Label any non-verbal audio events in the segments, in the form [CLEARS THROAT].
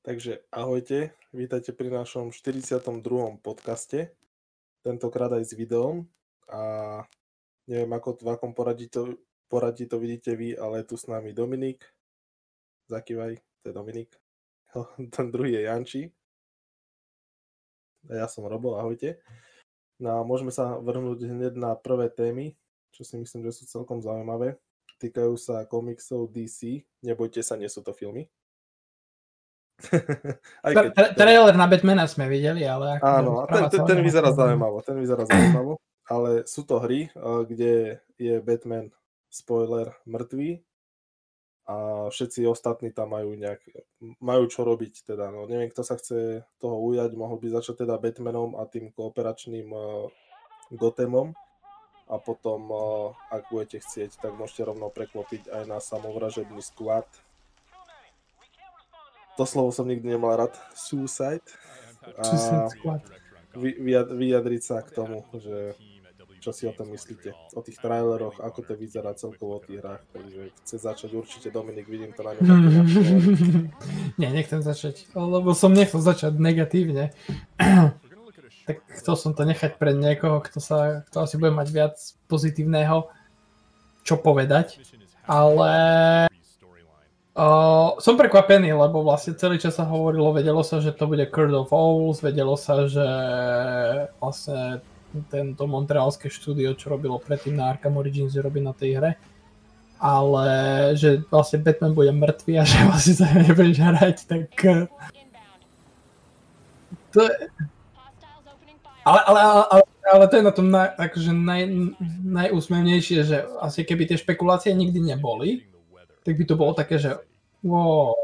Takže ahojte, vítajte pri našom 42. podcaste, tentokrát aj s videom a neviem ako, v akom poradí to, poradí to vidíte vy, ale tu s nami Dominik, zakývaj, to je Dominik, [LAUGHS] ten druhý je Janči a ja som Robo, ahojte. No a môžeme sa vrhnúť hneď na prvé témy, čo si myslím, že sú celkom zaujímavé. Týkajú sa komiksov DC, nebojte sa, nie sú to filmy. [LAUGHS] Aj keď... Tra- trailer na Batmana sme videli, ale... Áno, ten, ten, ten vyzerá zaujímavo, ten vyzerá zaujímavo, ale sú to hry, eh, kde je Batman, spoiler, mŕtvý a všetci ostatní tam majú nejak, majú čo robiť teda, no. Neviem, kto sa chce toho ujať, mohol by začať teda Batmanom a tým kooperačným uh, Gothamom a potom, uh, ak budete chcieť, tak môžete rovno preklopiť aj na samovražebný squad, to slovo som nikdy nemal rád, suicide. A vyjadriť sa k tomu, že čo si o tom myslíte, o tých traileroch, ako to vyzerá celkovo o tých hrách, takže chce začať určite Dominik, vidím to na ňom. [LAUGHS] Nie, nechcem začať, lebo som nechcel začať negatívne. [CLEARS THROAT] tak chcel som to nechať pre niekoho, kto, sa, kto asi bude mať viac pozitívneho čo povedať, ale Uh, som prekvapený, lebo vlastne celý čas sa hovorilo, vedelo sa, že to bude Curd of Owls, vedelo sa, že vlastne tento montrealské štúdio, čo robilo predtým na Arkham Origins, robí na tej hre. Ale že vlastne Batman bude mŕtvý a [LAUGHS] že vlastne sa nebudeš hrať, tak... To je... Ale, ale, ale, ale to je na tom naj, akože naj, najúsmevnejšie, že asi keby tie špekulácie nikdy neboli, tak by to bolo také, že wow,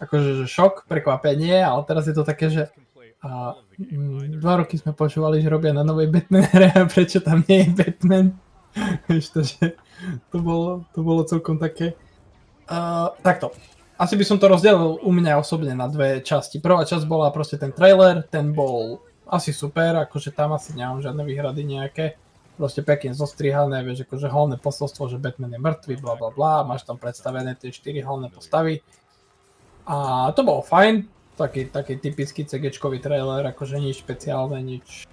akože že šok, prekvapenie, ale teraz je to také, že a, mm, dva roky sme počúvali, že robia na novej Batman hre a prečo tam nie je Batman. [LAUGHS] Vieš to, že to bolo, to bolo celkom také. Uh, takto. Asi by som to rozdelil u mňa osobne na dve časti. Prvá časť bola proste ten trailer, ten bol asi super, akože tam asi nemám žiadne výhrady nejaké proste pekne zostrihané, vieš, akože hlavné posolstvo, že Batman je mŕtvý, bla bla bla, máš tam predstavené tie štyri hlavné postavy. A to bolo fajn, taký, taký typický CG-čkový trailer, akože nič špeciálne, nič,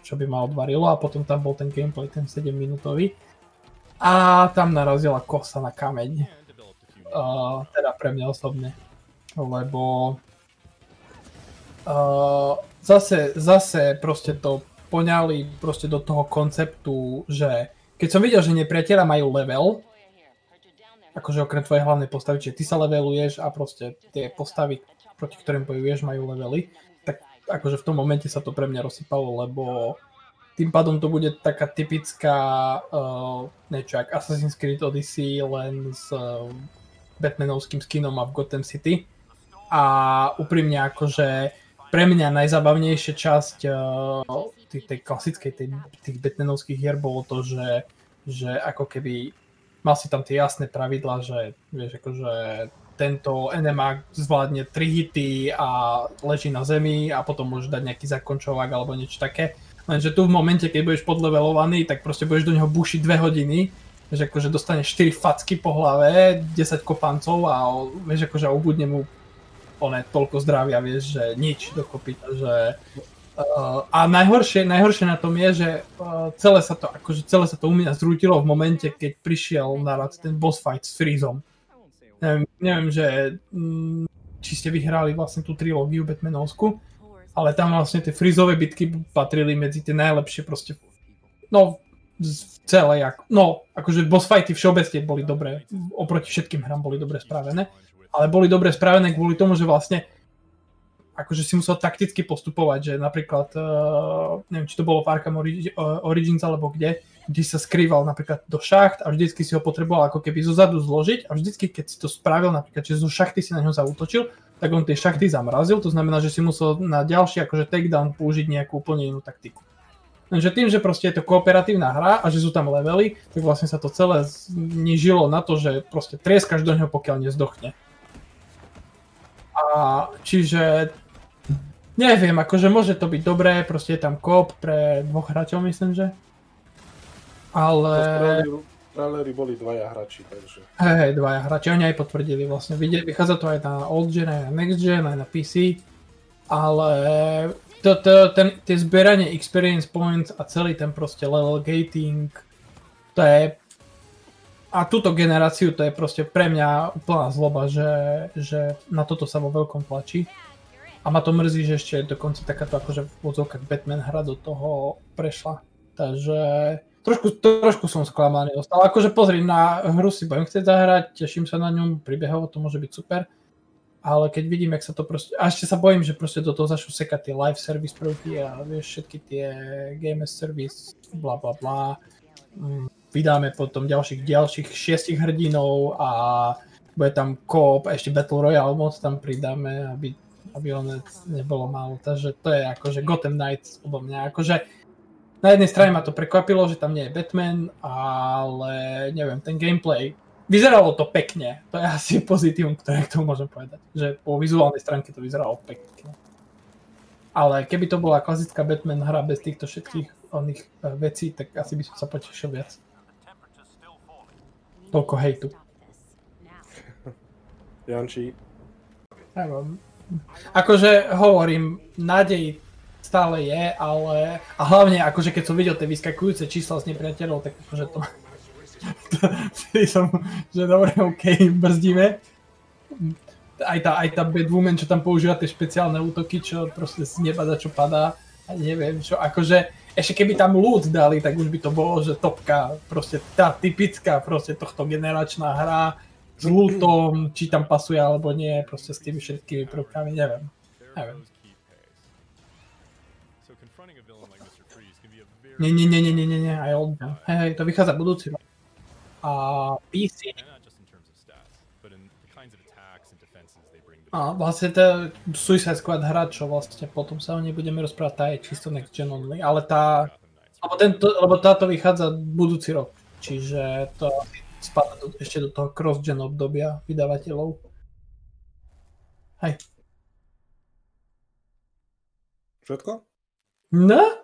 čo by ma odvarilo a potom tam bol ten gameplay, ten 7 minútový. A tam narazila kosa na kameň. Uh, teda pre mňa osobne. Lebo uh, zase, zase proste to poňali proste do toho konceptu, že keď som videl, že nepriateľa majú level, akože okrem tvojej hlavnej postavy, čiže ty sa leveluješ a proste tie postavy, proti ktorým bojuješ, majú levely, tak akože v tom momente sa to pre mňa rozsypalo, lebo tým pádom to bude taká typická uh, niečo ako Assassin's Creed Odyssey len s uh, Batmanovským skinom a v Gotham City. A úprimne akože pre mňa najzábavnejšia časť uh, tej, klasickej, tej, tých Batmanovských hier bolo to, že, že ako keby mal si tam tie jasné pravidla, že vieš, akože tento NMA zvládne 3 hity a leží na zemi a potom môže dať nejaký zakončovák alebo niečo také. Lenže tu v momente, keď budeš podlevelovaný, tak proste budeš do neho bušiť 2 hodiny, že akože dostane 4 facky po hlave, 10 kopancov a vieš, akože ubudne mu one, toľko zdravia, vieš, že nič dokopy, že Uh, a najhoršie, najhoršie na tom je, že uh, celé sa to, akože celé sa to u mňa zrútilo v momente, keď prišiel na rad ten boss fight s Freezom. Neviem, neviem že um, či ste vyhrali vlastne tú trilógiu Batmanovsku, ale tam vlastne tie Freezové bitky patrili medzi tie najlepšie proste, no celé, no akože boss fighty všeobecne boli dobré, oproti všetkým hrám boli dobre spravené, ale boli dobre spravené kvôli tomu, že vlastne akože si musel takticky postupovať, že napríklad, uh, neviem, či to bolo v Arkham Origins alebo kde, kde sa skrýval napríklad do šacht a vždycky si ho potreboval ako keby zo zadu zložiť a vždycky, keď si to spravil, napríklad, že zo šachty si na ňo zautočil, tak on tie šachty zamrazil, to znamená, že si musel na ďalší akože takedown použiť nejakú úplne inú taktiku. Lenže tým, že proste je to kooperatívna hra a že sú tam levely, tak vlastne sa to celé znižilo na to, že proste trieskaš do neho, pokiaľ nezdochne. A čiže neviem, akože môže to byť dobré, proste je tam kop pre dvoch hráčov, myslím, že. Ale... traileri boli dvaja hráči, takže... Hej, hej, dvaja hráči, oni aj potvrdili vlastne. Vychádza to aj na old gen, aj na next gen, aj na PC, ale to, to, ten, tie zbieranie experience points a celý ten proste level gating, to je a túto generáciu to je proste pre mňa úplná zloba, že, že na toto sa vo veľkom tlačí. A ma to mrzí, že ešte dokonca takáto akože v odzovkách Batman hra do toho prešla. Takže trošku, trošku som sklamaný ostal. Akože pozri, na hru si budem chcieť zahrať, teším sa na ňom, príbehovo to môže byť super. Ale keď vidím, jak sa to proste... A ešte sa bojím, že proste do toho začnú sekať tie live service prvky a vieš, všetky tie game service, bla bla bla. Mm vydáme potom ďalších, ďalších šiestich hrdinov a bude tam koop, ešte Battle Royale moc tam pridáme, aby, aby on nebolo málo. Takže to je akože Gotham Knights odo mňa. Akože na jednej strane ma to prekvapilo, že tam nie je Batman, ale neviem, ten gameplay, vyzeralo to pekne. To je asi pozitívum, ktoré k tomu môžem povedať. Že po vizuálnej stránke to vyzeralo pekne. Ale keby to bola klasická Batman hra bez týchto všetkých oných eh, vecí, tak asi by som sa potešil viac. Toľko hejtu. [LAUGHS] Janči. Akože hovorím, nádej stále je, ale a hlavne akože keď som videl tie vyskakujúce čísla z nepriateľov, tak akože to, to som, že dobre, ok, brzdíme. Aj tá, aj tá Batwoman, čo tam používa tie špeciálne útoky, čo proste z neba za čo padá, a neviem čo, akože ešte keby tam ľud dali, tak už by to bolo, že topka, proste tá typická proste tohto generačná hra s ľutom, či tam pasuje alebo nie, proste s tými všetkými prvkami, neviem. Neviem. Nie, nie, nie, nie, nie, nie, nie, aj old Hej, hej, to vychádza budúci rok. A PC, A vlastne to Suicide Squad hra, čo vlastne potom sa o nej budeme rozprávať, tá je čisto next gen only, ale tá, lebo, tento, lebo táto vychádza budúci rok, čiže to spadá do, ešte do toho cross-gen obdobia vydavateľov. Hej. Všetko? No?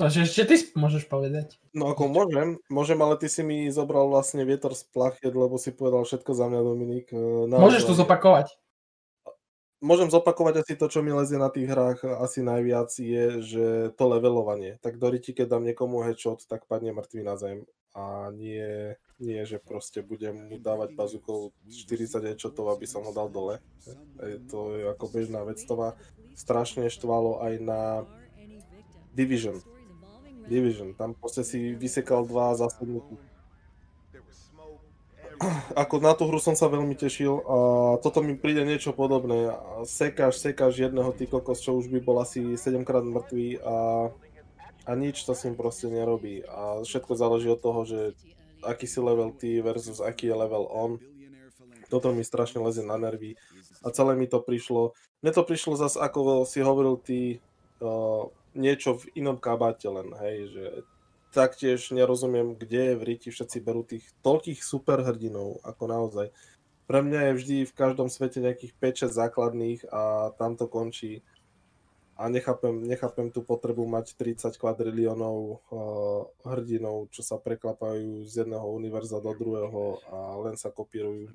Takže ešte ty môžeš povedať. No ako môžem, môžem, ale ty si mi zobral vlastne vietor z plachiet, lebo si povedal všetko za mňa, Dominik. Naozaj. Môžeš to zopakovať môžem zopakovať asi to, čo mi lezie na tých hrách asi najviac je, že to levelovanie. Tak do riti, keď dám niekomu headshot, tak padne mŕtvý na zem. A nie, nie že proste budem mu dávať bazukov 40 headshotov, aby som ho dal dole. Je to je ako bežná vec. To ma strašne štvalo aj na Division. Division. Tam proste si vysekal dva zásadníky ako na tú hru som sa veľmi tešil a toto mi príde niečo podobné. Sekáš, sekáš jedného ty kokos, čo už by bol asi 7 krát mŕtvý a, a nič to s proste nerobí. A všetko záleží od toho, že aký si level ty versus aký je level on. Toto mi strašne lezie na nervy a celé mi to prišlo. Mne to prišlo zase, ako si hovoril ty, uh, niečo v inom kabáte len, hej, že taktiež nerozumiem, kde v Riti všetci berú tých toľkých superhrdinov, ako naozaj. Pre mňa je vždy v každom svete nejakých 5-6 základných a tam to končí. A nechápem, nechápem tú potrebu mať 30 kvadriliónov uh, hrdinov, čo sa preklapajú z jedného univerza do druhého a len sa kopírujú.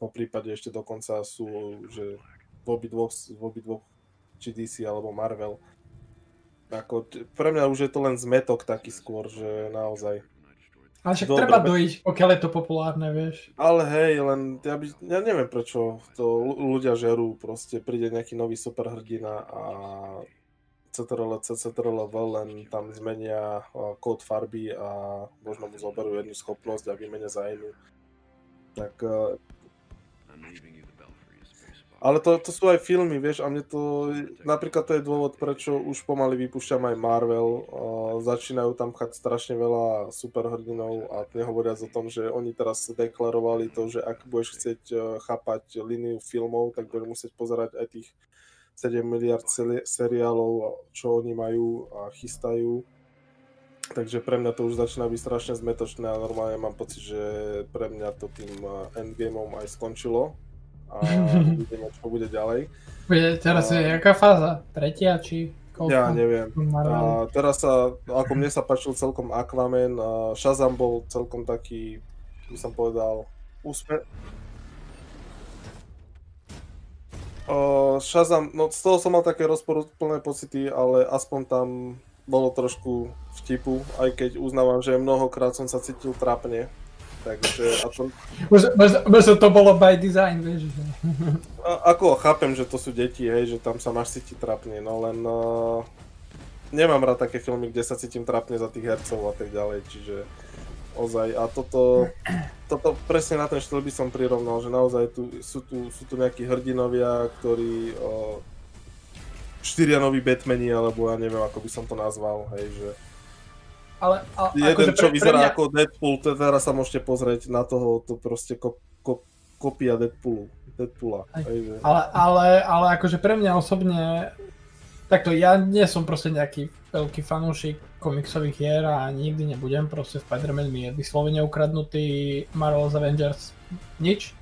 Po prípade ešte dokonca sú, že v obidvoch, v obidvoch či DC alebo Marvel ako, pre mňa už je to len zmetok taký skôr, že naozaj. Ale však Dobre, treba dojsť, pokiaľ je to populárne, vieš. Ale hej, len ja, by, ja neviem prečo to ľudia žerú, proste príde nejaký nový superhrdina a CTRL, CTRL, len tam zmenia kód farby a možno mu zoberú jednu schopnosť a vymenia za inú. Tak ale to, to sú aj filmy, vieš, a mne to, napríklad to je dôvod, prečo už pomaly vypúšťam aj Marvel. Uh, začínajú tam chať strašne veľa superhrdinov a nehovoriac o tom, že oni teraz deklarovali to, že ak budeš chcieť uh, chápať líniu filmov, tak budeš musieť pozerať aj tých 7 miliard seriálov, čo oni majú a chystajú. Takže pre mňa to už začína byť strašne zmetočné a normálne mám pocit, že pre mňa to tým Endgameom aj skončilo a [LAUGHS] uvidíme, čo bude ďalej. Bude, teraz a... je jaká fáza? Tretia či Koľko? Ja neviem. A teraz sa, ako mne sa páčil celkom Aquaman, a Shazam bol celkom taký, by som povedal, úspe... Uh, Shazam, no z toho som mal také rozporúplné pocity, ale aspoň tam bolo trošku vtipu, aj keď uznávam, že mnohokrát som sa cítil trápne. Takže... A to... Možno, možno to bolo by design, vieš. A, ako chápem, že to sú deti, hej, že tam sa máš cítiť trápne, no len... Uh, nemám rád také filmy, kde sa cítim trápne za tých hercov a tak ďalej, čiže ozaj. A toto, toto presne na ten štýl by som prirovnal, že naozaj tu, sú, tu, sú tu nejakí hrdinovia, ktorí o, štyria noví Batmani, alebo ja neviem, ako by som to nazval, hej, že ale, ale jeden, akože čo pre, vyzerá pre mňa... ako Deadpool, teraz sa môžete pozrieť na toho, to proste ko, ko, kopia Deadpoolu. Deadpoola. Ale, ale, ale akože pre mňa osobne takto ja nie som proste nejaký veľký fanúšik komiksových hier a nikdy nebudem, proste Spider-Man mi je vyslovene ukradnutý Marvel's Avengers nič.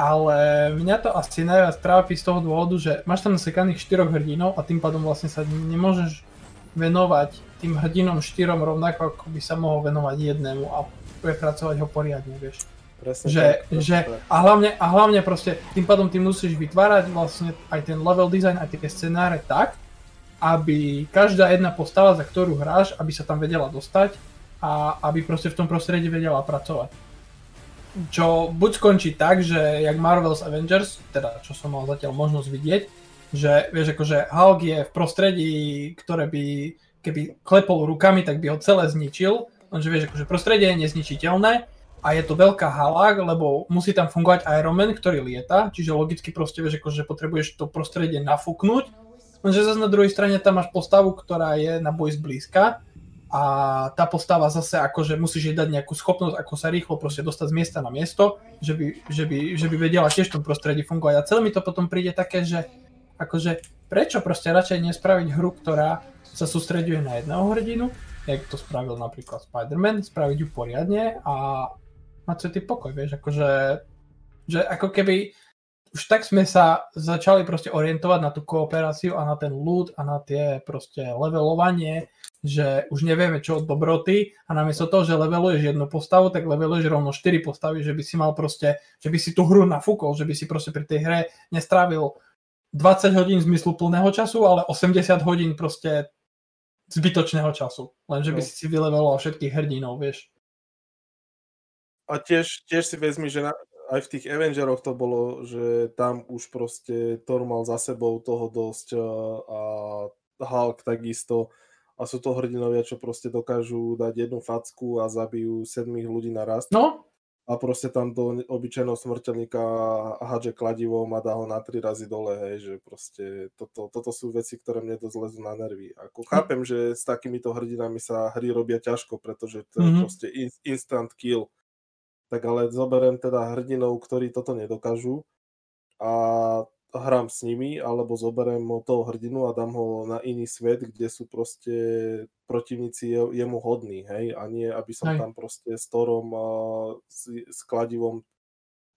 Ale mňa to asi najviac trápi z toho dôvodu, že máš tam nasekaných štyroch hrdinov a tým pádom vlastne sa nemôžeš venovať tým hrdinom štyrom rovnako, ako by sa mohol venovať jednému a prepracovať ho poriadne, vieš. Presne že, tak, že. A, hlavne, a hlavne proste tým pádom ty musíš vytvárať vlastne aj ten level design, aj tie scenáre tak, aby každá jedna postava, za ktorú hráš, aby sa tam vedela dostať a aby proste v tom prostredí vedela pracovať. Čo buď skončí tak, že jak Marvel's Avengers, teda čo som mal zatiaľ možnosť vidieť, že vieš akože Hulk je v prostredí, ktoré by keby klepol rukami, tak by ho celé zničil, lenže vieš akože prostredie je nezničiteľné a je to veľká hala, lebo musí tam fungovať Iron Man, ktorý lieta, čiže logicky proste vieš akože potrebuješ to prostredie nafúknuť Lenže zase na druhej strane tam máš postavu, ktorá je na boj zblízka a tá postava zase akože musíš jej dať nejakú schopnosť, ako sa rýchlo proste dostať z miesta na miesto, že by, že by, že by vedela tiež v tom prostredí fungovať. A celé mi to potom príde také, že akože prečo proste radšej nespraviť hru, ktorá sa sústreďuje na jedného hrdinu, jak to spravil napríklad Spider-Man, spraviť ju poriadne a mať svetý pokoj, vieš, akože že ako keby už tak sme sa začali proste orientovať na tú kooperáciu a na ten loot a na tie proste levelovanie, že už nevieme čo od dobroty a namiesto toho, že leveluješ jednu postavu, tak leveluješ rovno 4 postavy, že by si mal proste, že by si tú hru nafúkol, že by si proste pri tej hre nestrávil 20 hodín zmysluplného času, ale 80 hodín proste zbytočného času. Lenže by no. si si vyleveloval všetkých hrdinov, vieš. A tiež, tiež si vezmi, že na, aj v tých Avengeroch to bolo, že tam už proste Thor mal za sebou toho dosť a Hulk takisto a sú to hrdinovia, čo proste dokážu dať jednu facku a zabijú sedmých ľudí naraz. No. A proste tam do obyčajného smrteľníka hádže kladivom a dá ho na tri razy dole, hej, že proste toto, toto sú veci, ktoré mne dosť lezú na nervy. Ako chápem, že s takýmito hrdinami sa hry robia ťažko, pretože to je mm-hmm. proste instant kill tak ale zoberiem teda hrdinov, ktorí toto nedokážu a hrám s nimi, alebo zoberiem toho hrdinu a dám ho na iný svet, kde sú proste protivníci je, jemu hodní, hej, a nie, aby som hej. tam proste s Torom a s, s kladivom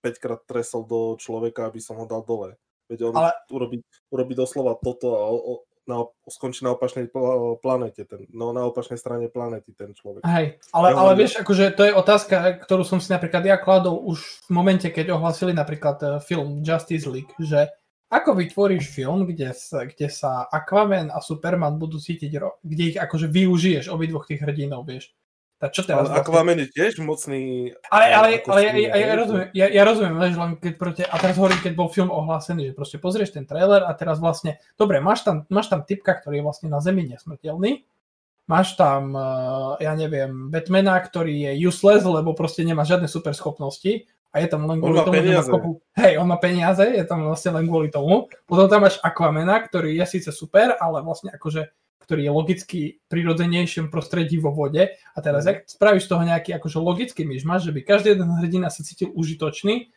5 krát tresol do človeka, aby som ho dal dole. Veď on ale... urobí, urobí doslova toto a o, na, skončí na opačnej planete, ten, no na opačnej strane planety ten človek. Hej, ale, ja ale vieš, akože to je otázka, ktorú som si napríklad ja kladol už v momente, keď ohlasili napríklad e, film Justice League, že ako vytvoríš film, kde sa, kde sa Aquaman a Superman budú cítiť, kde ich akože využiješ obidvoch tých hrdinov, vieš. Tak čo teraz? Ale vlastne? Aquaman je tiež mocný. Ale, ale, ale ja, ja, ja, rozumiem, ja, ja rozumiem, že len keď proste, a teraz hovorím, keď bol film ohlásený, že proste pozrieš ten trailer a teraz vlastne, dobre, máš tam, máš tam typka, ktorý je vlastne na Zemi nesmrteľný, máš tam, uh, ja neviem, Batmana, ktorý je useless, lebo proste nemá žiadne super schopnosti a je tam len kvôli tomu, peniaze. že má kopu... Hej, on má peniaze, je tam vlastne len kvôli tomu. Potom tam máš Aquamana, ktorý je síce super, ale vlastne akože ktorý je logicky prirodzenejším prostredí vo vode. A teraz, ak spravíš z toho nejaký akože logický myšmaš, že by každý jeden hrdina sa cítil užitočný,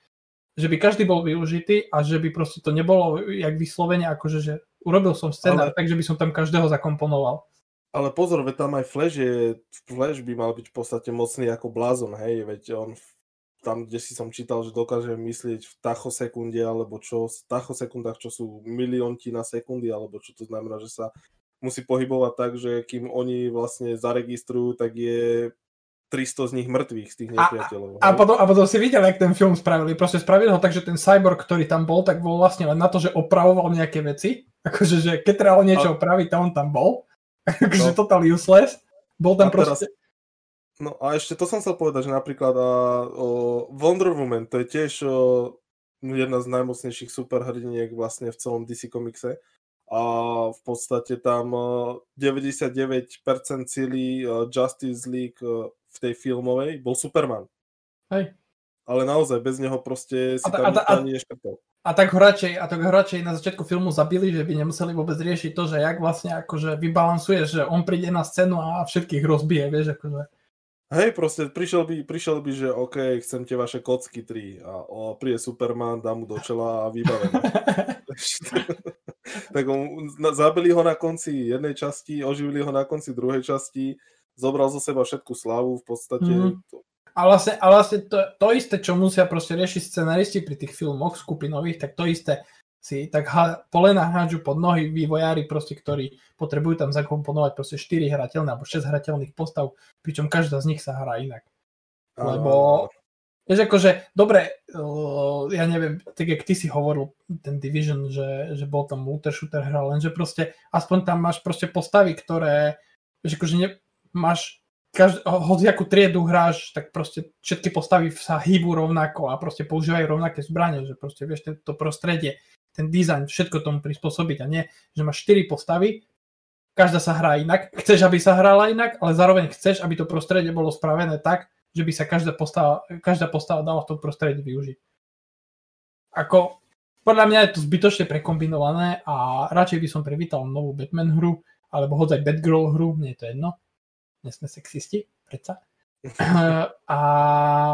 že by každý bol využitý a že by proste to nebolo jak vyslovene, akože, že urobil som scenár, ale... takže by som tam každého zakomponoval. Ale pozor, veď tam aj Flash je, Flash by mal byť v podstate mocný ako blázon, hej, veď on tam, kde si som čítal, že dokáže myslieť v tachosekunde, alebo čo, v tachosekundách, čo sú miliónti na sekundy, alebo čo to znamená, že sa musí pohybovať tak, že kým oni vlastne zaregistrujú, tak je 300 z nich mŕtvych, z tých nepriateľov. A, a, potom, a potom si videl, jak ten film spravili. Proste spravili ho tak, že ten cyborg, ktorý tam bol, tak bol vlastne len na to, že opravoval nejaké veci. Akože, že keď treba niečo a... opraviť, to on tam bol. [LAUGHS] Akože no. total useless. Bol tam a proste... Teraz... No a ešte to som chcel povedať, že napríklad a, o Wonder Woman, to je tiež o, jedna z najmocnejších superhrdiniek vlastne v celom DC komikse a v podstate tam 99% cíli Justice League v tej filmovej bol Superman. Hej. Ale naozaj, bez neho proste si a tam a, a, ani neškrtol. A tak ho radšej, a tak ho radšej na začiatku filmu zabili, že by nemuseli vôbec riešiť to, že jak vlastne akože vybalansuje, že on príde na scénu a všetkých rozbije, vieš, akože. Hej, proste prišiel by, prišiel by, že OK, chcem tie vaše kocky tri a o, príde Superman, dá mu do čela a vybavené. [LAUGHS] tak on, zabili ho na konci jednej časti, oživili ho na konci druhej časti, zobral zo seba všetku slavu v podstate. Mm. A vlastne, a vlastne to, to isté, čo musia proste riešiť scenaristi pri tých filmoch skupinových, tak to isté si tak ha, polena hádžu pod nohy vývojári, proste, ktorí potrebujú tam zakomponovať proste 4 hrateľné alebo 6 hrateľných postav, pričom každá z nich sa hrá inak. Lebo, vieš, akože, dobre, ja neviem, tak jak ty si hovoril, ten Division, že, že bol tam looter shooter hra, lenže proste, aspoň tam máš proste postavy, ktoré, vieš, akože ne, máš každý, akú triedu hráš, tak proste všetky postavy sa hýbu rovnako a proste používajú rovnaké zbranie, že proste vieš to prostredie, ten dizajn, všetko tomu prispôsobiť a nie, že máš 4 postavy, každá sa hrá inak, chceš, aby sa hrala inak, ale zároveň chceš, aby to prostredie bolo spravené tak, že by sa každá postava, každá postava dala v tom prostredí využiť. Ako, podľa mňa je to zbytočne prekombinované a radšej by som privítal novú Batman hru, alebo hoď aj Batgirl hru, mne je to jedno nie sme sexisti, predsa. [LAUGHS] a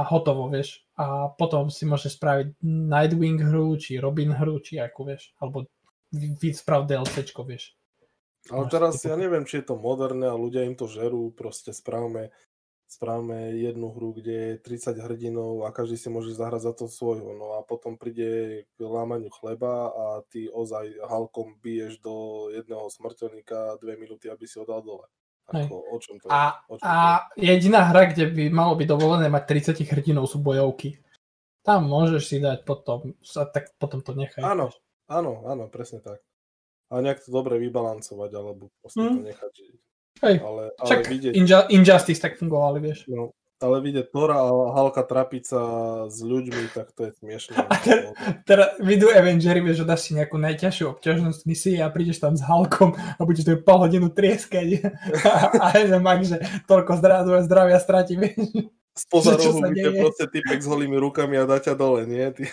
hotovo, vieš. A potom si môžeš spraviť Nightwing hru, či Robin hru, či ako, vieš. Alebo víc sprav DLCčko, vieš. Ale teraz ja neviem, či je to moderné a ľudia im to žerú, proste správame, správame jednu hru, kde je 30 hrdinov a každý si môže zahrať za to svojho. No a potom príde k lámaniu chleba a ty ozaj halkom biješ do jedného smrteľníka dve minúty, aby si ho dal dole. Ako, o čom to a, o čom a to je? jediná hra, kde by malo byť dovolené mať 30 hrdinov sú bojovky. Tam môžeš si dať potom, a tak potom to nechaj. Áno, áno, áno, presne tak. A nejak to dobre vybalancovať, alebo proste mm. to nechať. Hej, ale, ale Čak vidieť... Inja- Injustice tak fungovali, vieš. No, ale vidieť Tora a Halka trapiť sa s ľuďmi, tak to je smiešné. A teda, teda vidú Avengery, vieš, že dáš si nejakú najťažšiu obťažnosť misie a prídeš tam s Halkom a budeš to pol hodinu trieskať. [LAUGHS] a, že Max, že toľko zdravia, zdravia stratí, vieš. Spoza rohu vidíte proste typek s holými rukami a dá ťa dole, nie? Ty...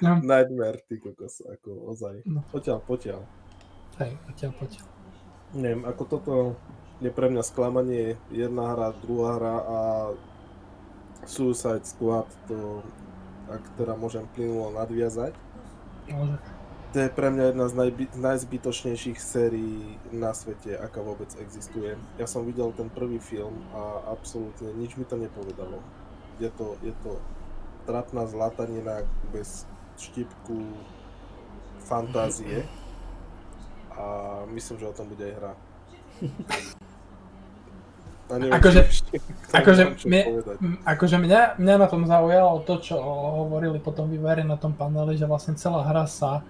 no. [LAUGHS] Nightmare, ty kokos, ako ozaj. No. Poťaľ, poťaľ. Hej, poťaľ, poťaľ. Neviem, ako toto je pre mňa sklamanie jedna hra, druhá hra a Suicide Squad, to, ak teda môžem plynulo nadviazať. To je pre mňa jedna z najby, najzbytočnejších sérií na svete, aká vôbec existuje. Ja som videl ten prvý film a absolútne nič mi to nepovedalo. Je to, je to trapná zlatanina bez štipku fantázie a myslím, že o tom bude aj hra. [LAUGHS] akože, [LAUGHS] akože, mne, akože mňa, mňa na tom zaujalo to, čo hovorili potom vývere na tom paneli, že vlastne celá hra sa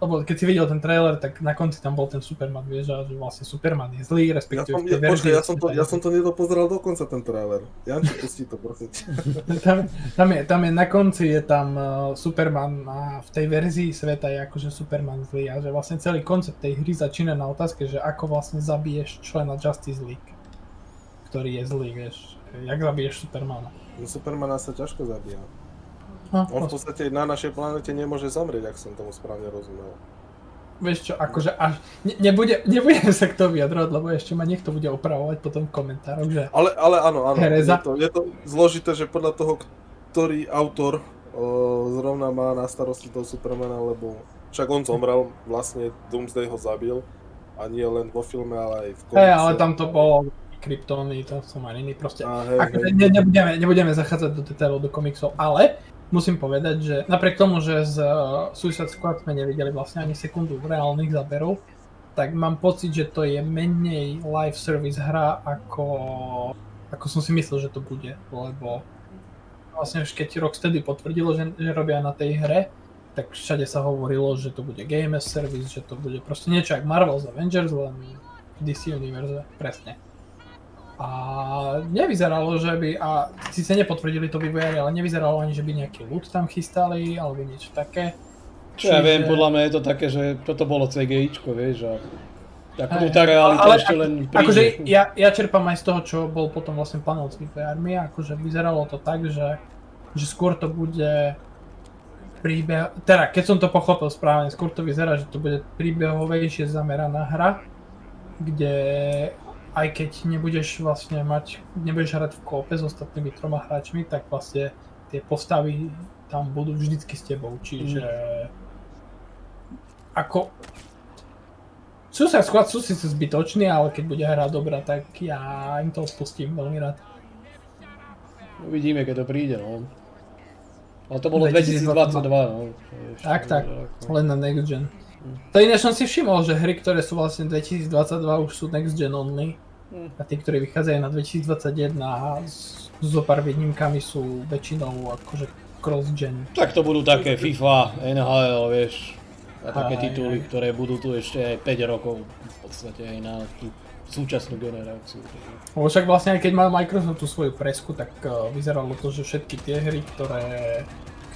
lebo keď si videl ten trailer, tak na konci tam bol ten Superman, vieš, a že vlastne Superman je zlý, respektíve ja som, ja, počkej, ja som to, ja som to nedopozeral dokonca ten trailer. Ja ti pustí to, prosím. [LAUGHS] tam, tam, je, tam je, na konci je tam uh, Superman a v tej verzii sveta je akože Superman zlý a že vlastne celý koncept tej hry začína na otázke, že ako vlastne zabiješ člena Justice League ktorý je zlý, vieš. Jak zabiješ Supermana? No Supermana sa ťažko zabíja. No, On v podstate na našej planete nemôže zomrieť, ak som tomu správne rozumel. Vieš čo, akože až... Ne, nebude, nebudem sa k tomu vyjadrovať, lebo ešte ma niekto bude opravovať potom v komentároch, že... Ale, ale áno, áno. Je to, je to zložité, že podľa toho, ktorý autor o, zrovna má na starosti toho Supermana, lebo však on zomrel, vlastne Doomsday ho zabil a nie len vo filme, ale aj v komikse. Hey, ale tam to bolo kryptóny, to som aj iný, proste. A hej, hej. Ne, nebudeme, nebudeme zachádzať do detailov, do komiksov, ale musím povedať, že napriek tomu, že z uh, Suicide Squad sme nevideli vlastne ani sekundu reálnych záberov, tak mám pocit, že to je menej live service hra ako, ako som si myslel, že to bude, lebo vlastne už keď Rocksteady potvrdilo, že, že robia na tej hre, tak všade sa hovorilo, že to bude game as service, že to bude proste niečo ako Marvel's Avengers, len DC univerze, presne. A nevyzeralo, že by, a síce nepotvrdili to vývojári, ale nevyzeralo ani, že by nejaký loot tam chystali, alebo niečo také. Čo ja viem, podľa mňa je to také, že toto bolo CGIčko, vieš, a ako tá realita ale, ešte len príde. Akože ja, ja čerpám aj z toho, čo bol potom vlastne panel s vývojármi, akože vyzeralo to tak, že, že skôr to bude príbeh, teda keď som to pochopil správne, skôr to vyzerá, že to bude príbehovejšie zameraná hra, kde aj keď nebudeš vlastne mať, nebudeš hrať v kópe s ostatnými troma hráčmi, tak vlastne tie postavy tam budú vždycky s tebou, čiže mm. ako Suicide Squad sú síce zbytoční, ale keď bude hra dobrá, tak ja im to spustím veľmi rád. Uvidíme, keď to príde, no. Ale to bolo 2022, 2022 no. Tak, tak, len na Next Gen. To ináč som si všimol, že hry, ktoré sú vlastne 2022 už sú next gen only. Hm. A tie, ktoré vychádzajú na 2021 a s, so pár výnimkami sú väčšinou akože cross gen. Tak to budú také FIFA, NHL, vieš. A také aj, tituly, aj. ktoré budú tu ešte aj 5 rokov v podstate aj na tú súčasnú generáciu. Lebo však vlastne aj keď mal Microsoft tú svoju presku, tak uh, vyzeralo to, že všetky tie hry, ktoré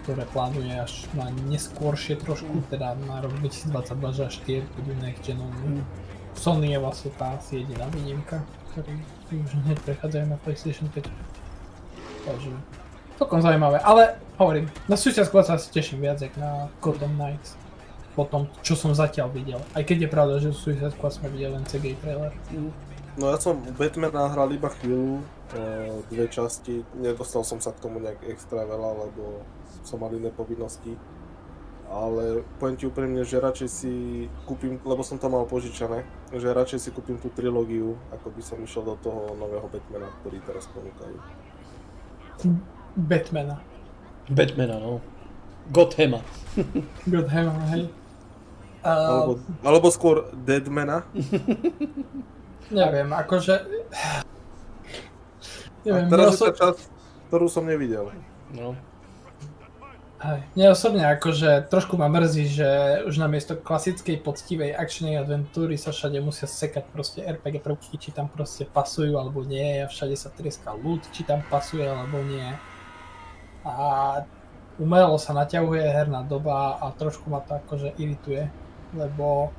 ktoré plánuje až na neskôršie trošku, teda na rok 2022, že až tie budú next gen mm. Sony je vlastne tá asi jediná výnimka, ktorí už hneď prechádzajú na PlayStation 5. Takže celkom zaujímavé, ale hovorím, na Squad sa asi teším viac, jak na Gotham Knights. Po tom, čo som zatiaľ videl. Aj keď je pravda, že Suicide Squad sme videli len CGI trailer. Mm. No ja som Batman hral iba chvíľu, dve časti, nedostal som sa k tomu nejak extra veľa, lebo som mal iné povinnosti. Ale poviem ti úprimne, že radšej si kúpim, lebo som to mal požičané, že radšej si kúpim tú trilógiu, ako by som išiel do toho nového Batmana, ktorý teraz ponúkajú. Batmana. Batmana, no. Gothama. [LAUGHS] Gothama, hej. Uh... Alebo, alebo skôr Deadmana. [LAUGHS] Neviem, akože... Neviem, A teraz je tá časť, ktorú som nevidel. No. Hej. Mne osobne akože trošku ma mrzí, že už namiesto klasickej poctivej akčnej adventúry sa všade musia sekať proste RPG prvky, či tam proste pasujú alebo nie a všade sa trieska loot, či tam pasuje alebo nie. A umelo sa naťahuje herná doba a trošku ma to akože irituje, lebo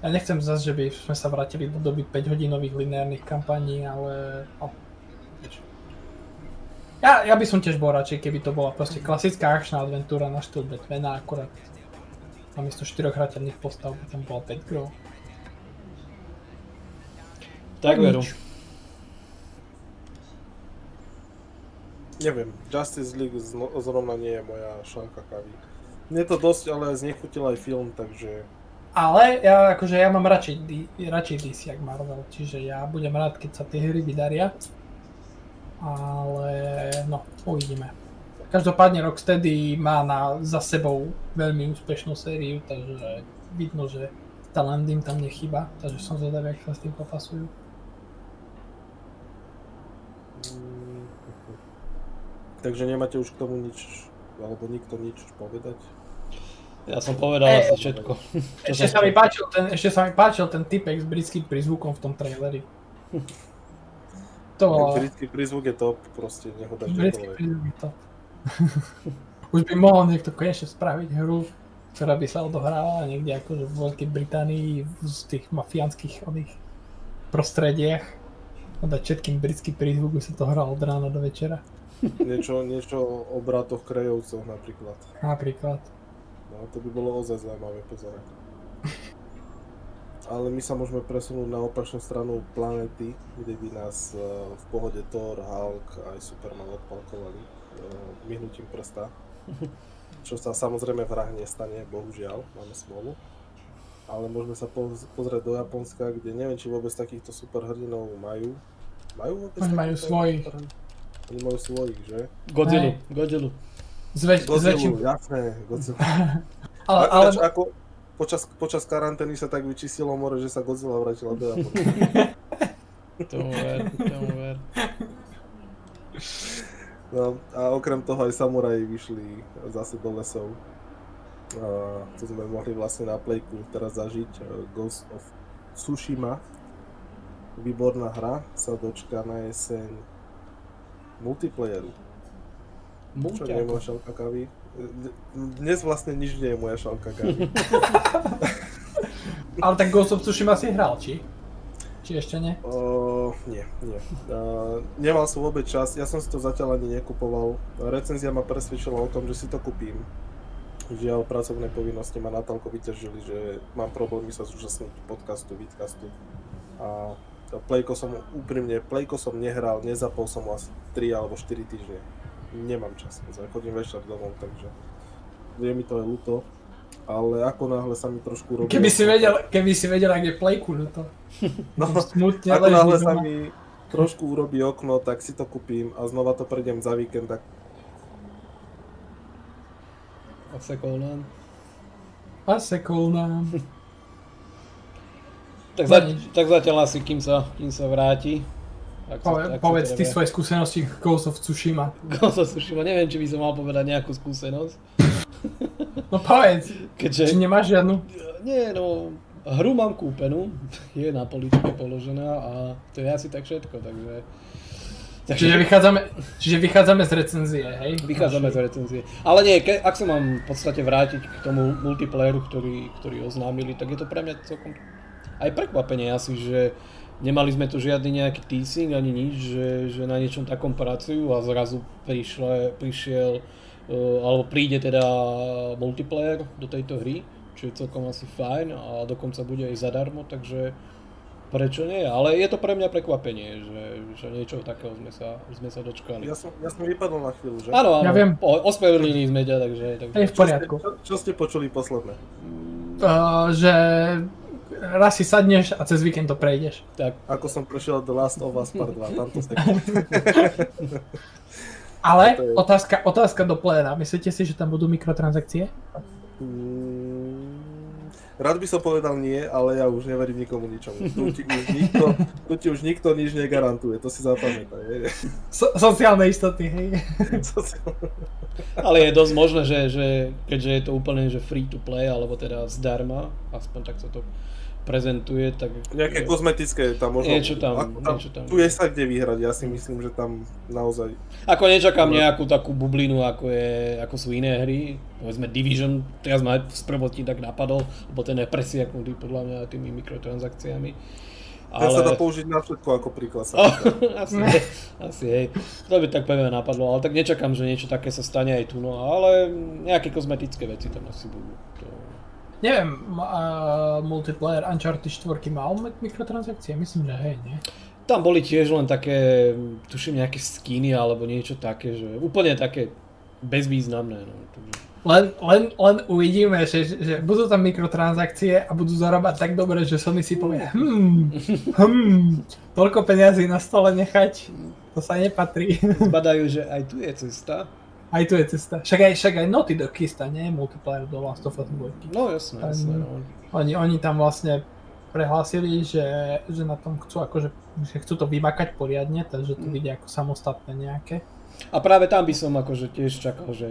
ja nechcem zase, že by sme sa vrátili do doby 5 hodinových lineárnych kampaní, ale no, ja, ja by som tiež bol radšej, keby to bola proste klasická akčná adventúra na štýl Batmana, akurát namiesto 4 hrateľných postav by tam bolo 5 grov. Tak veru. Neviem, Justice League zrovna nie je moja šálka kavy. Mne to dosť ale znechutil aj film, takže... Ale ja akože ja mám radšej, radšej DC jak Marvel, čiže ja budem rád, keď sa tie hry vydaria ale no, uvidíme. Každopádne Rocksteady má na, za sebou veľmi úspešnú sériu, takže vidno, že talent im tam nechýba, takže som zvedavý, ak sa s tým popasujú. Mm, takže nemáte už k tomu nič, alebo nikto nič povedať? Ja som povedal e, asi všetko. Ešte sa, mi páčil ten, ešte sa mi páčil ten typek s britským prizvukom v tom traileri. [LAUGHS] To. Britský prízvuk je top, proste nech ho dáš Britský prízvuk je top. [LAUGHS] Už by mohol niekto konečne spraviť hru, ktorá by sa odohrávala niekde akože v Veľkej Británii v tých mafiánskych oných prostrediach a dať všetkým britský prízvuk, by sa to hralo od rána do večera. [LAUGHS] niečo, niečo o bratoch Krejovcoch napríklad. Napríklad. No to by bolo ozaj zaujímavé pozerať ale my sa môžeme presunúť na opačnú stranu planety, kde by nás e, v pohode Thor, Hulk aj Superman odpalkovali myhnutím e, prsta. [LAUGHS] Čo sa samozrejme v hrách nestane, bohužiaľ, máme smolu. Ale môžeme sa pozrieť do Japonska, kde neviem, či vôbec takýchto superhrdinov majú. Majú vôbec Oni majú svojich. Oni majú svojich, že? Godzilla, Godzilla. Zväč, Godzilla, jasné, Godzilla. [LAUGHS] ale, ale... Ako, počas, počas karantény sa tak vyčistilo more, že sa Godzilla vrátila do Japonu. [LAUGHS] Tomu ver, tomu ver. No, a okrem toho aj samuraji vyšli zase do lesov. A to sme mohli vlastne na Playku teraz zažiť. eh, Ghost of Tsushima. Výborná hra sa dočká na jeseň multiplayeru. Čo je moja šalka kávy. Dnes vlastne nič nie je moja kávy. [LAUGHS] Ale tak Ghost of Tsushima si hral, či? Či ešte nie? Uh, nie, nie. Uh, nemal som vôbec čas, ja som si to zatiaľ ani nekupoval. Recenzia ma presvedčila o tom, že si to kúpim. Žiaľ, pracovné povinnosti ma natoľko vyťažili, že mám problémy sa zúčastniť podcastu, vidcastu. A Playko som úprimne, Playko som nehral, nezapol som asi 3 alebo 4 týždne. Nemám čas, chodím večer domov, takže je mi to aj ľúto. Ale ako náhle sa mi trošku robí... Keby si vedel, keby si vedel, ak je playku, no to [LAUGHS] No, smutne ako náhle sa mi trošku urobí okno, tak si to kúpim a znova to prejdem za víkend, tak Odsekol nám. A sekol nám. [LAUGHS] Tak, No za, tak zatiaľ asi, kým sa, kým sa vráti. Ak Pove, ak povedz ty svoje skúsenosti Ghost of Tsushima. Ghost of Tsushima, neviem, či by som mal povedať nejakú skúsenosť. No povedz, Keďže... či nemáš žiadnu? Nie, no, hru mám kúpenú, je na poličke položená a to je asi tak všetko, takže... takže Čiže vychádzame, čiže vychádzame z recenzie, hej? vychádzame z recenzie. Ale nie, ke, ak sa mám v podstate vrátiť k tomu multiplayeru, ktorý, ktorý oznámili, tak je to pre mňa celkom aj prekvapenie asi, že nemali sme tu žiadny nejaký teasing ani nič, že, že na niečom takom pracujú a zrazu prišle, prišiel uh, alebo príde teda multiplayer do tejto hry, čo je celkom asi fajn a dokonca bude aj zadarmo, takže prečo nie, ale je to pre mňa prekvapenie, že, že niečo takého sme sa, sme sa dočkali. ja som, ja som vypadol na chvíľu, že? Áno, áno, Ja viem. Ospravedlnili sme ťa, takže... takže... Je v poriadku. Čo, čo ste počuli posledné? Uh, že raz si sadneš a cez víkend to prejdeš. Tak, Ako som prešiel The Last of Us Part 2, tamto sa... Ale To je- otázka, otázka do pléna. Myslíte si, že tam budú mikrotransakcie? Mm, Rád by som povedal nie, ale ja už neverím nikomu ničomu. [LAUGHS] Tu ti už nikto, tu ti už nikto nič negarantuje, to si zapamätaj. So, sociálne istoty, hej. [LAUGHS] Ale je dosť možné, že, že keďže je to úplne že free to play, alebo teda zdarma, aspoň tak sa to prezentuje, tak... Nejaké kozmetické tam možno... Niečo tam, ako niečo tam. Tu je sa kde vyhrať, ja si myslím, že tam naozaj... Ako nečakám nejakú takú bublinu, ako, je, ako sú iné hry, povedzme Division, teraz ma z prvotní tak napadol, lebo ten je presiaknutý podľa mňa tými mikrotransakciami. Ale... sa dá použiť na všetko ako príklad. Oh, [LAUGHS] asi, asi hej. To by tak pevne napadlo, ale tak nečakám, že niečo také sa stane aj tu, no ale nejaké kozmetické veci tam asi budú. To... Neviem, uh, multiplayer Uncharted 4 mal mi- mikrotransakcie? Myslím, že hej, nie? Tam boli tiež len také, tuším nejaké skiny alebo niečo také, že úplne také bezvýznamné. No. Len, len, len uvidíme, že, že budú tam mikrotransakcie a budú zarábať tak dobre, že Sony si povie hmm, hmm, toľko peňazí na stole nechať, to sa nepatrí. Zbadajú, že aj tu je cesta. Aj tu je cesta. Však aj, však aj Naughty Dog chystá, nie? Multiplayer do Last of Us 2. No jasné, jasné. No. Oni, oni tam vlastne prehlásili, že, že na tom chcú akože, že chcú to vymakať poriadne, takže to Mm. vidia ako samostatné nejaké. A práve tam by som akože tiež čakal, že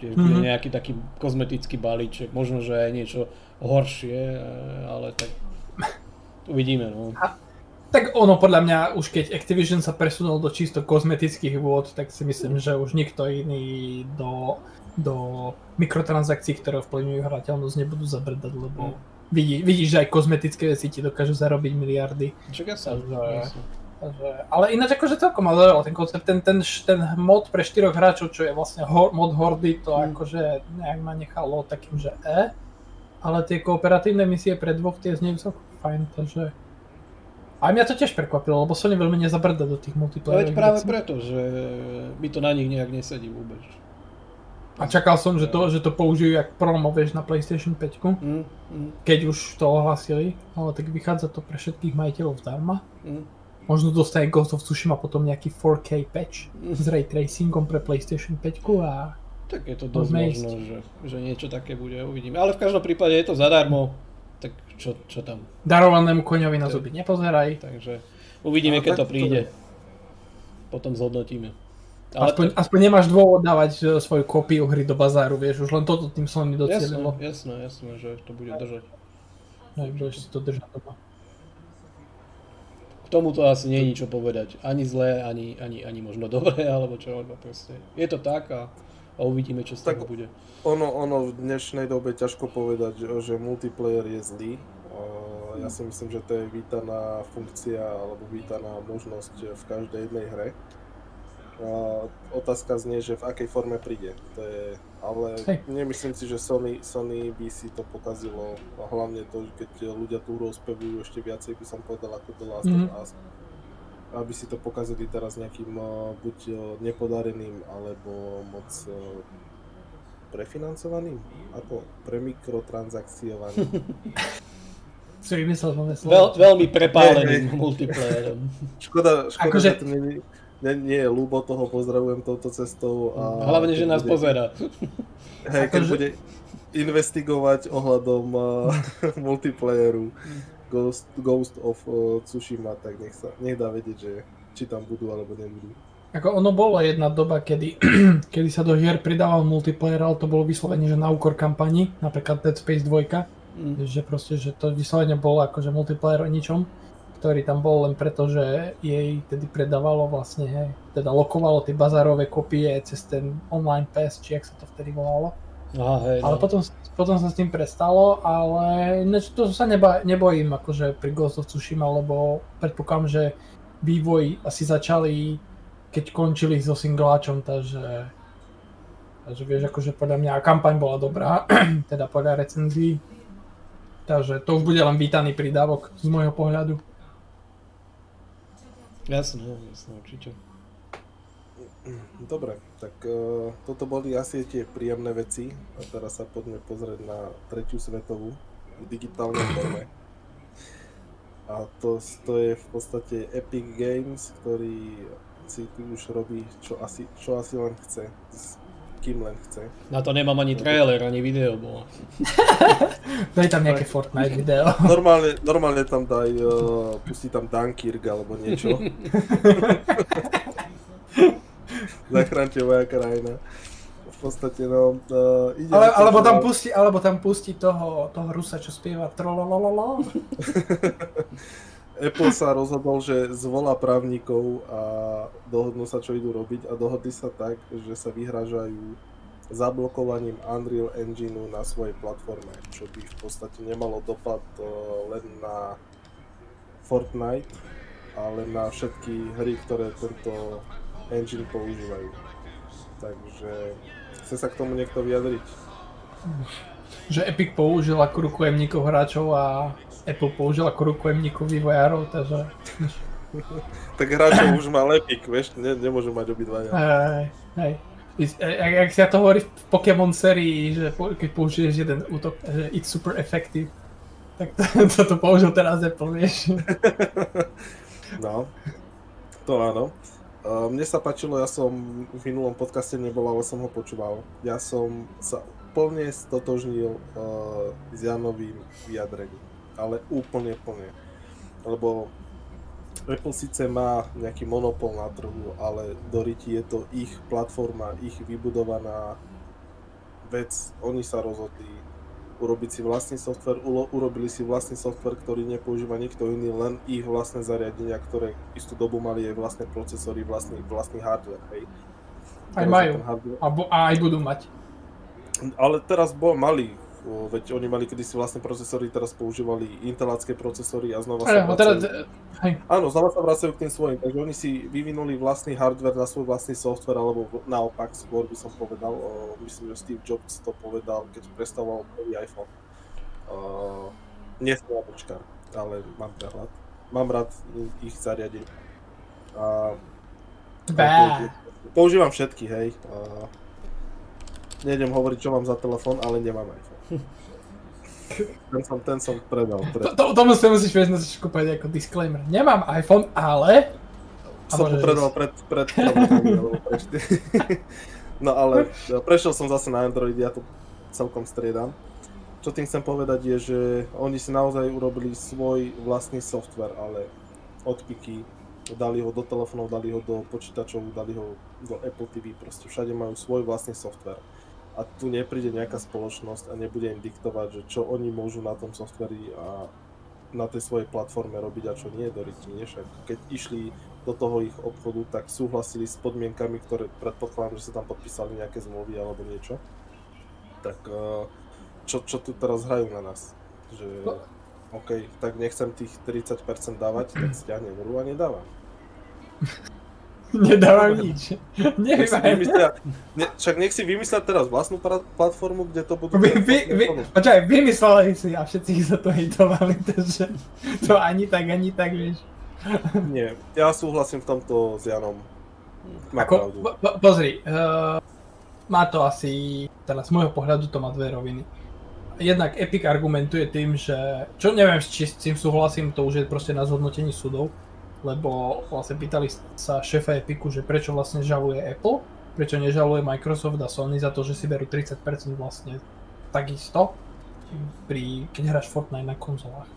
tiež bude Mhm. nejaký taký kozmetický balíček, možno, že aj niečo horšie, e, ale tak [LAUGHS] uvidíme, no. Tak ono podľa mňa už keď Activision sa presunul do čisto kozmetických vôd, tak si myslím, že už nikto iný do, do mikrotransakcií, ktoré ovplyvňujú hrateľnosť, nebudú zabrdať, lebo vidí, vidíš, že aj kozmetické veci ti dokážu zarobiť miliardy. Čak ja sa. Takže, ale ináč akože celkom ma zaujal ten koncept, ten, ten, ten mod pre štyroch hráčov, čo je vlastne hor, mod Hordy, to Mm. akože nejak ma nechalo takým, že e, ale tie kooperatívne misie pre dvoch tie znejú celkom fajn, takže... A mňa to tiež prekvapilo, lebo Sony veľmi nezabrda do tých multiplayerových veď práve vecí. preto, že mi to na nich nejak nesedí vôbec. A čakal som, že to, že to použijú jak promo, vieš, na PlayStation 5, Mm, mm, keď už to ohlasili, ale tak vychádza to pre všetkých majiteľov zdarma. mm. Možno dostane Ghost of Tsushima potom nejaký 4K patch Mm. s ray tracingom pre PlayStation 5 a Tak je to dosť možno, že, že niečo také bude, uvidíme. Ale v každom prípade je to zadarmo, čo, čo tam? Darovanému koňovi na zuby nepozeraj. Takže uvidíme, no, keď to príde. To... Potom zhodnotíme. Ale aspoň, to... aspoň nemáš dôvod dávať e, svoju kópiu hry do bazáru, vieš, už len toto tým Sony docielilo. Jasné, jasné, jasné, že to bude držať. No, budeš si to držať doma. K tomuto asi nie je nič povedať. Ani zlé, ani, ani, ani možno dobré, [LAUGHS] alebo čo, alebo proste. Je to tak a a uvidíme, čo z toho bude. Ono, ono v dnešnej dobe ťažko povedať, že, že multiplayer je zlý. Ja si myslím, že to je vítaná funkcia alebo vítaná možnosť v každej jednej hre. Otázka znie, že v akej forme príde. To je, ale Hej. nemyslím si, že Sony, Sony by si to pokazilo. A hlavne to, keď ľudia tú hru ospevujú ešte viacej, by som povedal, ako The Last mm-hmm. of Us aby si to pokazili teraz nejakým buď nepodareným, alebo moc prefinancovaným? Ako premikrotransakciovaným? si [LAUGHS] vymyslel nové slovo. Veľ, veľmi prepáleným multiplayerom. [LAUGHS] Škoda, škoda akože... že to nie, nie, nie je ľúbo toho, pozdravujem touto cestou. A Hlavne, že nás bude, pozera. Hej, keď akože... bude investigovať ohľadom uh, [LAUGHS] multiplayeru Ghost, Ghost of uh, Tsushima, tak nech, sa, nech dá vedieť, že či tam budú alebo nebudú. Ako ono bolo jedna doba, kedy, [CLEARS THROAT] kedy sa do hier pridával multiplayer, ale to bolo vyslovene, že na úkor kampani, napríklad Dead Space 2, mm. že proste, že to vyslovene bolo akože multiplayer o ničom, ktorý tam bol len preto, že jej tedy predávalo vlastne, hej, teda lokovalo tie bazárové kopie cez ten online pass, či jak sa to vtedy volalo. Aha, hej, ale no. potom, potom sa s tým prestalo, ale ináč to sa neba, nebojím akože pri Ghost of Tsushima, lebo predpokladám, že vývoj asi začali, keď končili so singláčom, takže, takže vieš, akože podľa mňa kampaň bola dobrá, [CLEARS THROAT] teda podľa recenzií. Takže to už bude len vítaný prídavok z môjho pohľadu. Jasne, jasne, určite. Dobre, tak uh, toto boli asi tie príjemné veci a teraz sa poďme pozrieť na tretiu svetovú v digitálnej forme. A to, to je v podstate Epic Games, ktorý si tu už robí, čo asi, čo asi len chce, s kým len chce. Na to nemám ani trailer, ani video bolo. [LAUGHS] daj tam nejaké Fortnite video. [LAUGHS] Normálne, normálne tam daj, uh, pustí tam Dunkirk alebo niečo. [LAUGHS] Zachránte moja krajina. V podstate, no, uh, ide Ale, alebo, tam pustí, alebo tam pustí toho, toho Rusa, čo spieva trololololo. [LAUGHS] Apple sa rozhodol, že zvolá právnikov a dohodnú sa, čo idú robiť a dohodli sa tak, že sa vyhražajú zablokovaním Unreal Engineu na svojej platforme, čo by v podstate nemalo dopad uh, len na Fortnite, ale na všetky hry, ktoré tento engine používajú. Takže chce sa k tomu niekto vyjadriť? Že Epic použil ako rukojemníkov hráčov a Apple použil ako rukojemníkov vývojárov, takže... [LAUGHS] tak hráčov už má Epic, vieš, ne, nemôžu mať obidvaja. Hej, hej. Jak sa to hovorí v Pokémon sérii, že keď použiješ jeden útok, že it's super effective, tak [LAUGHS] to, to použil teraz Apple, vieš. [LAUGHS] no, to áno. Mne sa páčilo, ja som v minulom podcaste nebol, ale som ho počúval. Ja som sa úplne stotožnil uh, s Janovým vyjadrením. Ale úplne, úplne. Lebo Apple síce má nejaký monopol na trhu, ale do riti je to ich platforma, ich vybudovaná vec. Oni sa rozhodli urobiť si vlastný software, urobili si vlastný software, ktorý nepoužíva nikto iný, len ich vlastné zariadenia, ktoré istú dobu mali aj vlastné procesory, vlastný, vlastný hardware, hej. Aj majú, a, bo, a aj budú mať. Ale teraz bo, mali veď oni mali kedysi vlastné procesory, teraz používali intelácké procesory a znova sa vracajú... Teda, hej. Áno, znova sa vracajú k tým svojim, takže oni si vyvinuli vlastný hardware na svoj vlastný software, alebo naopak skôr by som povedal, myslím, že Steve Jobs to povedal, keď predstavoval prvý iPhone. Uh, nie som jablčkár, ale mám prehľad. Mám rád ich zariadení. A, používam všetky, hej. Uh, nejdem hovoriť, čo mám za telefón, ale nemám iPhone. Ten som, ten som predal. predal. To, to, tomu si musíš na začiatku povedať ako disclaimer. Nemám iPhone, ale... Som ho predal pred, pred, pred, pred [LAUGHS] No ale prešiel som zase na Android, ja to celkom striedam. Čo tým chcem povedať je, že oni si naozaj urobili svoj vlastný software, ale odpiky, dali ho do telefónov, dali ho do počítačov, dali ho do Apple TV, proste všade majú svoj vlastný software. A tu nepríde nejaká spoločnosť a nebude im diktovať, že čo oni môžu na tom softveri a na tej svojej platforme robiť a čo nie do rytí. Však keď išli do toho ich obchodu, tak súhlasili s podmienkami, ktoré predpokladám, že sa tam podpísali nejaké zmluvy alebo niečo. Tak eh, čo, čo tu teraz hrajú na nás? Že no. OK, tak nechcem tých 30% dávať, tak stiahnem hru a nedávam. [LAUGHS] Nedávam nič. Nech si vymyslia, ne, však nech si vymyslia teraz vlastnú platformu, kde to budú... Vy, vy, vy, počkaj, vymysleli si a všetci sa to hejtovali, [LAUGHS] takže to ani tak, ani tak, vieš. Nie, ja súhlasím v tomto s Janom. Má Ako, po, pozri, uh, má to asi, teda z môjho pohľadu to má dve roviny. Jednak Epic argumentuje tým, že, čo neviem, či s tým súhlasím, to už je proste na zhodnotení súdov, lebo vlastne pýtali sa šéfa Epiku, že prečo vlastne žaluje Apple, prečo nežaluje Microsoft a Sony za to, že si berú 30% vlastne takisto, pri, keď hráš Fortnite na konzolách.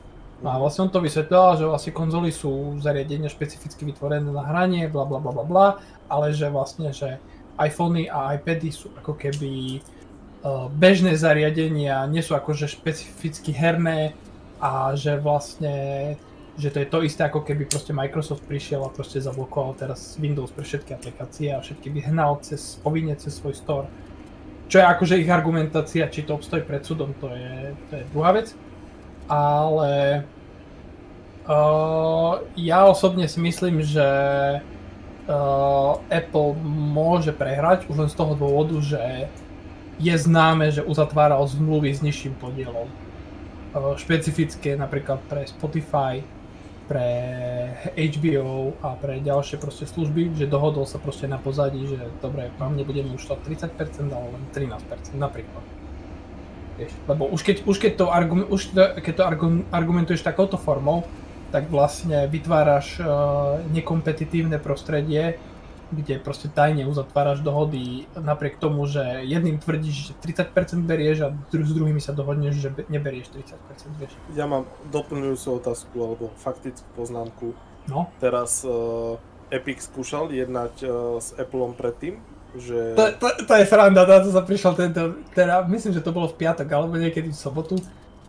No a vlastne on to vysvetľoval, že vlastne konzoly sú zariadenia špecificky vytvorené na hranie, bla bla bla bla bla, ale že vlastne, že iPhony a iPady sú ako keby uh, bežné zariadenia, nie sú akože špecificky herné a že vlastne že to je to isté, ako keby proste Microsoft prišiel a proste zablokoval teraz Windows pre všetky aplikácie a všetky by hnal cez, povinne cez svoj store. Čo je akože ich argumentácia, či to obstojí pred súdom, to je, to je druhá vec. Ale uh, ja osobne si myslím, že uh, Apple môže prehrať už len z toho dôvodu, že je známe, že uzatváral zmluvy s nižším podielom. Uh, špecifické napríklad pre Spotify, pre HBO a pre ďalšie proste služby, že dohodol sa proste na pozadí, že dobre, vám nebudeme už to 30%, ale len 13% napríklad. Lebo už keď, už keď, to, argument, už keď to argumentuješ takouto formou, tak vlastne vytváraš uh, nekompetitívne prostredie, kde proste tajne uzatváraš dohody napriek tomu, že jedným tvrdíš, že 30% berieš a s druhými sa dohodneš, že neberieš 30%, vieš. Ja mám doplňujúcu otázku alebo faktickú poznámku. No? Teraz uh, Epic skúšal jednať uh, s Appleom predtým, že... To, to, to je sranda, to sa prišiel tento, teda myslím, že to bolo v piatok alebo niekedy v sobotu,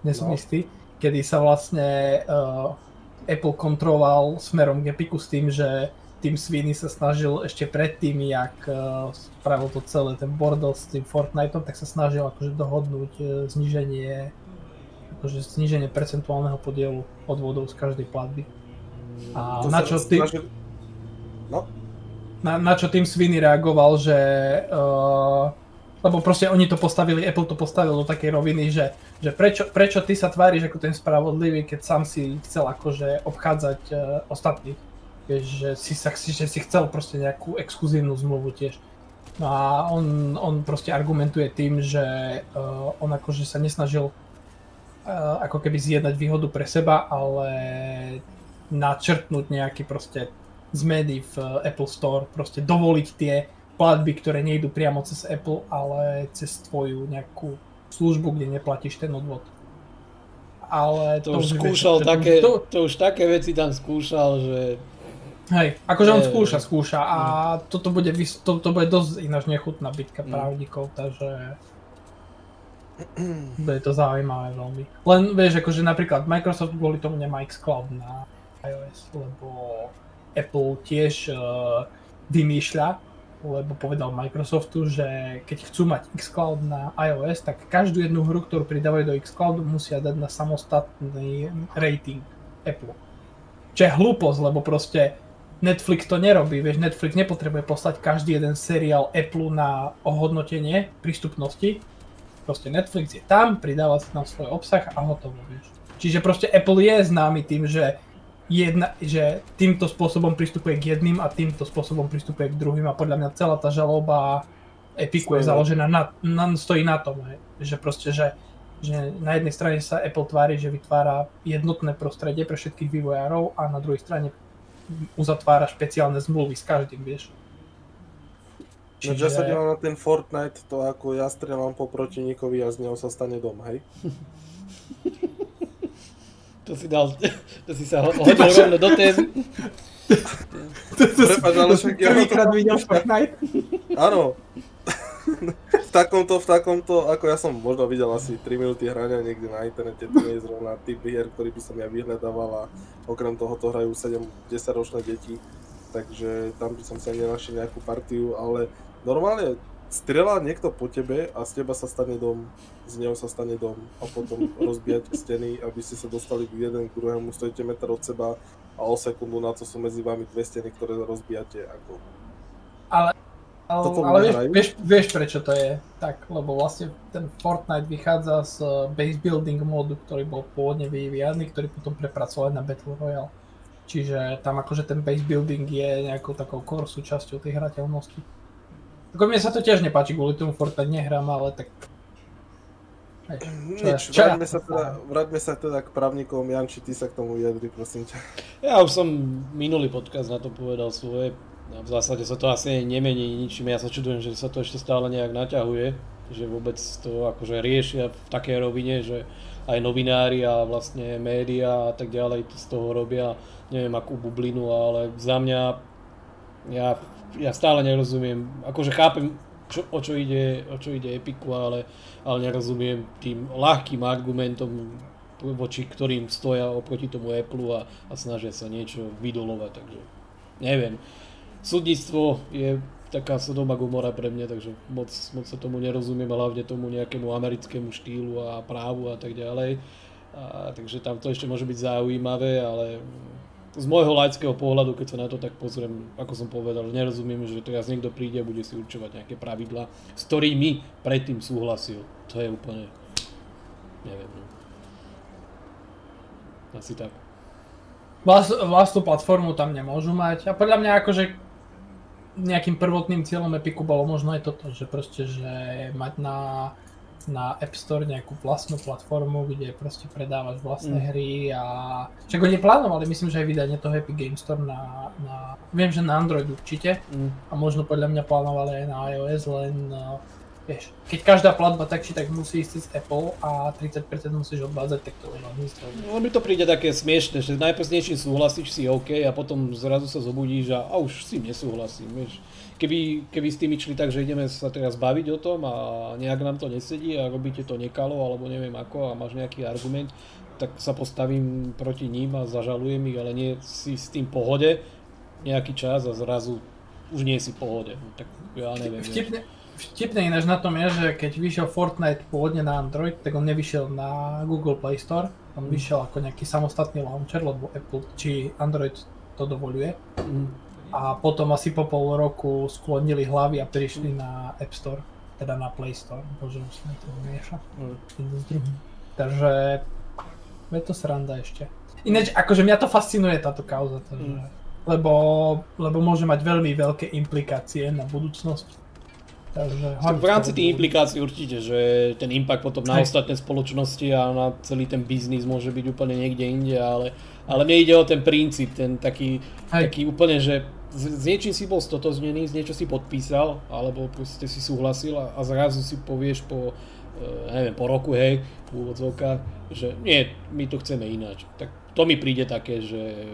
nesom no. istý, kedy sa vlastne uh, Apple kontroloval smerom k Epiku s tým, že Tim Sweeney sa snažil ešte predtým, jak uh, spravil to celé ten bordel s tým Fortniteom, tak sa snažil akože dohodnúť uh, zniženie akože zniženie percentuálneho podielu odvodov z každej platby. A to na čo ty... Snažil... No? Na, na čo Tim Sweeney reagoval, že uh, lebo proste oni to postavili, Apple to postavil do takej roviny, že, že prečo, prečo ty sa tváriš ako ten spravodlivý, keď sám si chcel akože obchádzať uh, ostatných Vieš, že si, sa, že si chcel proste nejakú exkluzívnu zmluvu tiež. No a on, on proste argumentuje tým, že uh, on akože sa nesnažil uh, ako keby zjednať výhodu pre seba, ale načrtnúť nejaký proste zmeny v Apple Store, proste dovoliť tie platby, ktoré nejdu priamo cez Apple, ale cez tvoju nejakú službu, kde neplatíš ten odvod. Ale to, to už skúšal vieš, také, to... to už také veci tam skúšal, že Hej, akože on skúša, skúša a toto bude, to, to bude dosť ináč nechutná bitka mm. právnikov, takže bude to zaujímavé veľmi. Len vieš, akože napríklad Microsoft kvôli tomu nemá xCloud na iOS, lebo Apple tiež uh, vymýšľa, lebo povedal Microsoftu, že keď chcú mať xCloud na iOS, tak každú jednu hru, ktorú pridávajú do xCloudu, musia dať na samostatný rating Apple. Čo je hlúposť, lebo proste Netflix to nerobí, vieš, Netflix nepotrebuje poslať každý jeden seriál Apple na ohodnotenie prístupnosti. Proste Netflix je tam, pridáva si tam svoj obsah a hotovo, vieš. Čiže proste Apple je známy tým, že, jedna, že týmto spôsobom pristupuje k jedným a týmto spôsobom pristupuje k druhým a podľa mňa celá tá žaloba Epiku je založená na, na, stojí na tom, hej. že proste, že, že na jednej strane sa Apple tvári, že vytvára jednotné prostredie pre všetkých vývojárov a na druhej strane uzatvára špeciálne zmluvy s každým, vieš. Čiže... No, ja sa dívam na ten Fortnite, to ako ja strieľam po protivníkovi a z neho sa stane dom, hej? [LAUGHS] to si dal, to si sa hodil rovno do tém. Prepač, ale však ja... Prvýkrát videl Fortnite? Áno. [LAUGHS] v takomto, v takomto, ako ja som možno videl asi 3 minúty hrania niekde na internete, to nie je zrovna typ hier, ktorý by som ja vyhľadával a okrem toho to hrajú 7-10 ročné deti, takže tam by som sa nenašiel nejakú partiu, ale normálne strela niekto po tebe a z teba sa stane dom, z neho sa stane dom a potom rozbíjať steny, aby ste sa dostali k jeden k druhému, stojíte meter od seba a o sekundu na to sú medzi vami dve steny, ktoré rozbíjate ako... Ale, ale, ale vieš, vieš, vieš, prečo to je tak, lebo vlastne ten Fortnite vychádza z base building modu, ktorý bol pôvodne vyvíjaný, ktorý potom prepracovali na Battle Royale. Čiže tam akože ten base building je nejakou takou core súčasťou tej hrateľnosti. Ako mne sa to tiež nepáči, kvôli tomu Fortnite nehrám, ale tak... Nič, vráťme sa, teda, vráťme sa teda k právnikom, Janči, ty sa k tomu vyjadri, prosím ťa. Ja už som minulý podcast na to povedal svoje, v zásade sa to asi nemení ničím, ja sa čudujem, že sa to ešte stále nejak naťahuje, že vôbec to akože riešia v takej rovine, že aj novinári a vlastne média a tak ďalej z toho robia, neviem akú bublinu, ale za mňa ja ja stále nerozumiem, akože chápem, čo, o, čo ide, o čo ide Epiku, ale, ale nerozumiem tým ľahkým argumentom, voči ktorým stoja oproti tomu Apple a, a snažia sa niečo vydolovať, takže neviem. Súdnictvo je taká Sodoma Gomora pre mňa, takže moc, moc sa tomu nerozumiem, hlavne tomu nejakému americkému štýlu a právu a tak ďalej. A, takže tam to ešte môže byť zaujímavé, ale z môjho laického pohľadu, keď sa na to tak pozriem, ako som povedal, nerozumiem, že teraz niekto príde a bude si určovať nejaké pravidlá, s ktorými predtým súhlasil. To je úplne, neviem. No. Asi tak. Vlast, vlastnú platformu tam nemôžu mať a podľa mňa akože nejakým prvotným cieľom Epiku bolo možno aj toto, že proste, že mať na na App Store nejakú vlastnú platformu, kde proste predávaš vlastné mm. hry a... Však oni plánovali, myslím, že aj vydanie toho Epic Game Store na, na... Viem, že na Android určite mm. a možno podľa mňa plánovali aj na iOS, len uh, vieš, keď každá platba tak či tak musí ísť z Apple a 30% musíš odvádzať, tak to veľmi No mi to príde také smiešne, že najprv s niečím súhlasíš si OK a potom zrazu sa zobudíš a, a už si nesúhlasím, vieš keby, keby s tým išli tak, že ideme sa teraz baviť o tom a nejak nám to nesedí a robíte to nekalo alebo neviem ako a máš nejaký argument, tak sa postavím proti ním a zažalujem ich, ale nie si s tým pohode nejaký čas a zrazu už nie si pohode. No, tak ja neviem. Vtipne, vtipne ináč na tom je, že keď vyšiel Fortnite pôvodne na Android, tak on nevyšiel na Google Play Store, on mm. vyšiel ako nejaký samostatný launcher, lebo Apple či Android to dovoluje. Mm a potom asi po pol roku sklonili hlavy a prišli na App Store, teda na Play Store. Bože, už sa to mieša. Mm. Takže je to sranda ešte. Ináč, akože mňa to fascinuje táto kauza, takže, mm. lebo, lebo môže mať veľmi veľké implikácie na budúcnosť. Takže, v rámci tých implikácií určite, že ten impact potom na ostatné spoločnosti a na celý ten biznis môže byť úplne niekde inde, ale, ale mne ide o ten princíp, ten taký, taký úplne, že s niečím si bol stotoznený, s niečo si podpísal, alebo proste si súhlasil a, a zrazu si povieš po, uh, neviem, po roku, hej, v úvodzovkách, že nie, my to chceme ináč. Tak to mi príde také, že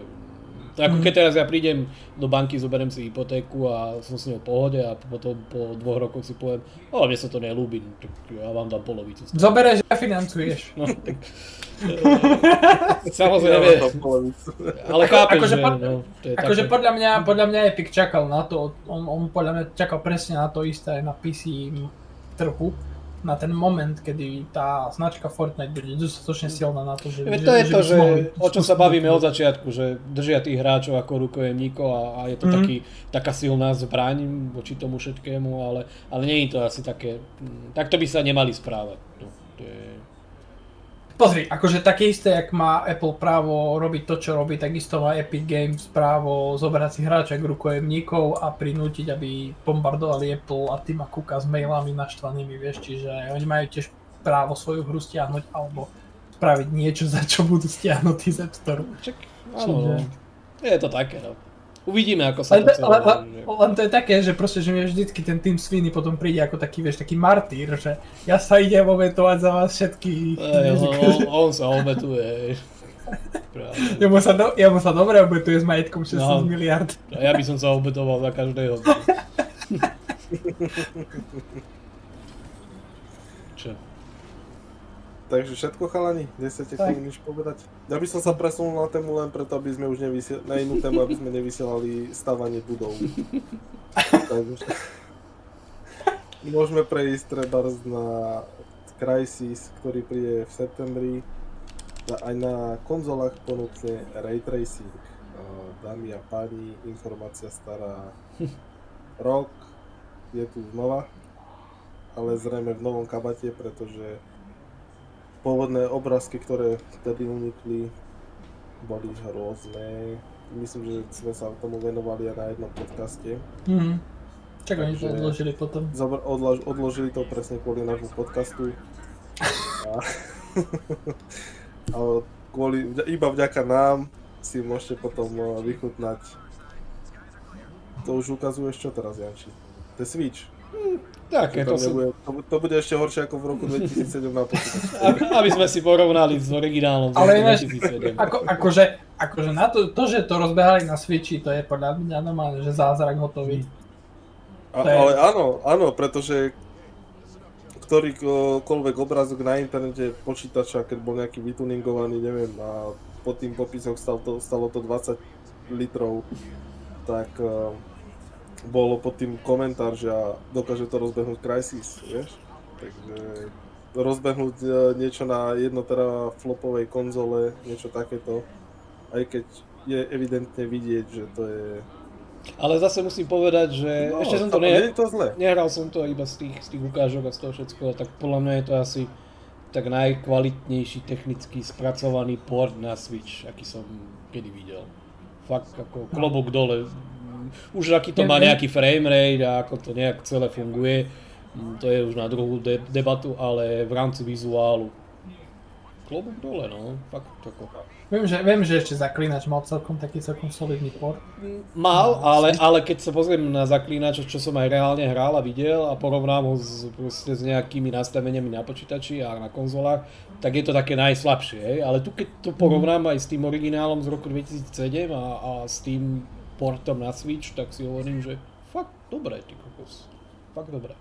to ako mhm. keď teraz ja prídem do banky, zoberiem si hypotéku a som s ňou v pohode a potom po dvoch rokoch si poviem, o, mne sa to nelúbi, tak ja vám dám polovicu. Zoberieš a financuješ. No, tak, [LAUGHS] Samozrejme, ja ale chápem, akože, že no, to je akože podľa mňa, podľa mňa Epic čakal na to, on, on podľa mňa čakal presne na to isté na PC trhu, na ten moment, kedy tá značka Fortnite bude dostatočne silná na to, že... Veď to že, je to, že, o čom sa bavíme od začiatku, že držia tých hráčov ako rukojemníkov a, a je to mm-hmm. taký, taká silná zbraň voči tomu všetkému, ale, ale nie je to asi také... Mm, takto by sa nemali správať. No, to je... Pozri, akože také isté, jak má Apple právo robiť to, čo robí, takisto má Epic Games právo zobrať si hráča k rukojemníkov a prinútiť, aby bombardovali Apple a Tima Cooka s mailami naštvanými, vieš, čiže oni majú tiež právo svoju hru stiahnuť alebo spraviť niečo, za čo budú stiahnutí z App Store. Čak, áno, čiže... je to také, no. Uvidíme, ako sa Ale, to to, ale, ale, celé... len to je také, že proste, že mi vždycky ten tým Sweeney potom príde ako taký, vieš, taký martýr, že ja sa idem obetovať za vás všetkých. Ej, on, [LAUGHS] on, on sa obetuje. Jemu sa, do, jemu sa dobre obetuje s majetkom 16 No. miliard. Ja by som sa obetoval za každého. [LAUGHS] Čo? Takže všetko chalani, nechcete k tomu nič povedať? Ja by som sa presunul na tému len preto, aby sme už nevysielali, na inú tému, aby sme nevysielali stavanie budov. Takže môžeme prejsť trebárs na Crysis, ktorý príde v septembri. Aj na konzolách ponúkne Ray Tracing. Dámy a páni, informácia stará rok, je tu znova, ale zrejme v novom kabate, pretože pôvodné obrázky, ktoré vtedy unikli, boli hrozné. Myslím, že sme sa tomu venovali aj na jednom podcaste. Mhm. Čak oni to odložili potom. Zobr- odlož- odložili to presne kvôli nášmu podcastu. A, [LAUGHS] a kvôli, iba vďaka nám si môžete potom eh, vychutnať. To už ukazuješ čo teraz, Janči? To je Switch. Také, To, to sú... nebude, to, to bude ešte horšie ako v roku 2007 na počítači. [LAUGHS] Aby, aby sme si porovnali s originálom z Ale roku ináč, 2007. ako, akože, akože na to, to, že to rozbehali na Switchi, to je podľa mňa normálne, že zázrak hotový. A, To je- ale áno, áno, pretože ktorýkoľvek obrázok na internete počítača, keď bol nejaký vytuningovaný, neviem, a pod tým popisom stalo to, stalo to 20 litrov, tak uh, bolo pod tým komentár, že dokáže to rozbehnúť Crysis, vieš? Takže rozbehnúť uh, niečo na jednoteraflopovej konzole, niečo takéto, aj keď je evidentne vidieť, že to je... Ale zase musím povedať, že No, ešte som to ne... je to zle. Nehral som to iba z tých, z tých ukážok a z toho všetkého, tak podľa mňa je to asi tak najkvalitnejší technicky spracovaný port na Switch, aký som kedy videl. Fakt ako klobúk dole. Už aký to má nejaký frame rate a ako to nejak celé funguje, mm, to je už na druhú de- debatu, ale v rámci vizuálu klobúk dole, no, fakt ako. Viem, že, viem, že ešte Zaklinač mal celkom taký celkom solidný port. Mal, ale, ale keď sa pozriem na zaklínač, čo som aj reálne hral a videl a porovnám ho s, proste s nejakými nastaveniami na počítači a na konzolách, tak je to také najslabšie. Ale tu keď to porovnám aj s tým originálom z roku 2007 a, a s tým portom na Switch, tak si hovorím, že fakt dobré, ty kokos. Fakt dobré.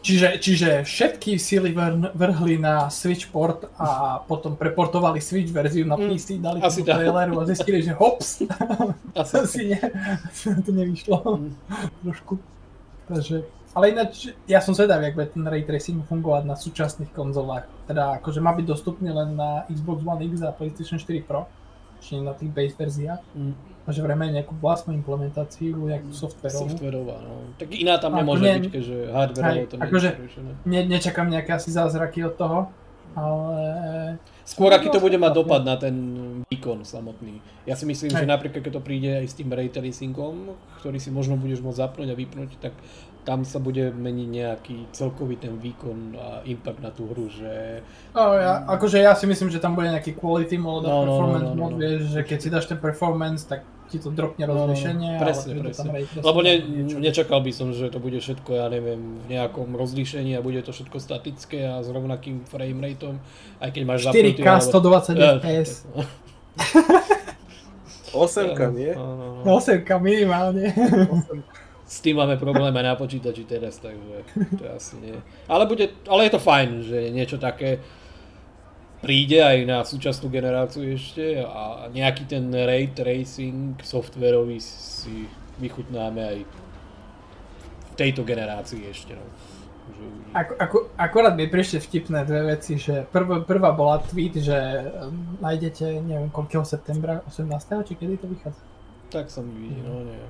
Čiže, čiže všetky vrn- vrhli na Switch port a potom preportovali Switch verziu na Mm, PC, dali asi tak. traileru a zistili, že hops, [LAUGHS] Asi. si ne, to nevyšlo Mm. trošku. Takže, ale ináč, ja som zvedavý, jak bude ten ray tracing fungovať na súčasných konzolách. Teda akože má byť dostupný len na Xbox One X a PlayStation 4 Pro, čiže na tých base verziách. Mm. A že vrejme nejakú vlastnú implementáciu, nejakú softverovú. Softverová, no. Tak iná tam nemôže nie- byť, keďže hardwareovo to akože-. Ne, nečakám nejaké asi zázraky od toho, ale... Skôr aký to No, bude mať no. dopad na ten výkon samotný. Ja si myslím, že Hej. napríklad keď to príde aj s tým ray tracingom, ktorý si možno budeš môcť zapnúť a vypnúť, tak tam sa bude meniť nejaký celkový ten výkon a impact na tú hru, že No, ja, akože ja si myslím, že tam bude nejaký quality mode a No, no, no, performance no, no, mode, no. vieš, že keď si dáš ten performance, tak ti to dropne No, no, no, presne, ale presne. tam tracing Lebo ne, nečakal by som, že to bude všetko, ja neviem, v nejakom rozlíšení a bude to všetko statické a s rovnakým frame rateom, aj keď máš 4K 120 Ja, fps, 8 nie? No, no, no. no 8 minimálne. S tým máme problém aj na počítači teraz, takže to asi nie. Ale, bude, ale je to fajn, že niečo také príde aj na súčasnú generáciu ešte a nejaký ten ray tracing softwarový si vychutnáme aj v tejto generácii ešte. No. Že. Ako, ako, akorát mi prišli vtipné dve veci, že prv, prvá bola tweet, že um, nájdete, neviem, koľkého septembra, 18. či kedy to vychádza? Tak sa mi vidí, no nie.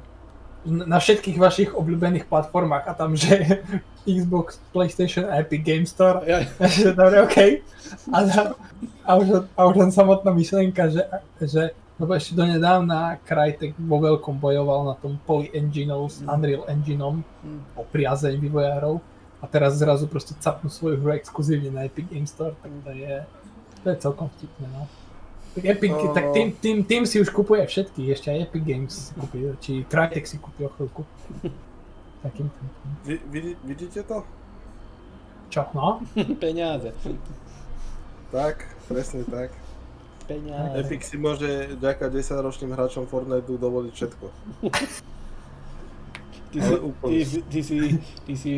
Na všetkých vašich obľúbených platformách a tam, že [LAUGHS] Xbox, PlayStation a Epic Game Store. [LAUGHS] Ja, že dobre, OK. A, a, už, a už len samotná myšlienka, že, že lebo ešte donedávna Crytek vo veľkom bojoval na tom Poly Engineom s Unreal Engineom Mm. o priazeň vývojárov a teraz zrazu proste capnú svoju hru exkluzívne na Epic Game Store, tak to je, to je celkom vtipné, no. Epic, No. tak tým, tým, tým si už kupuje všetky, ešte aj Epic Games si kúpi, či Crytek si kúpi o chvíľku. Takým, Vy, vidí, vidíte to? čo, no? [LAUGHS] Peniaze. Tak, presne tak. Peniaze. Epic si môže vďaka 10-ročným hráčom Fortniteu dovoliť všetko. Ty si, ty, ty, si, ty si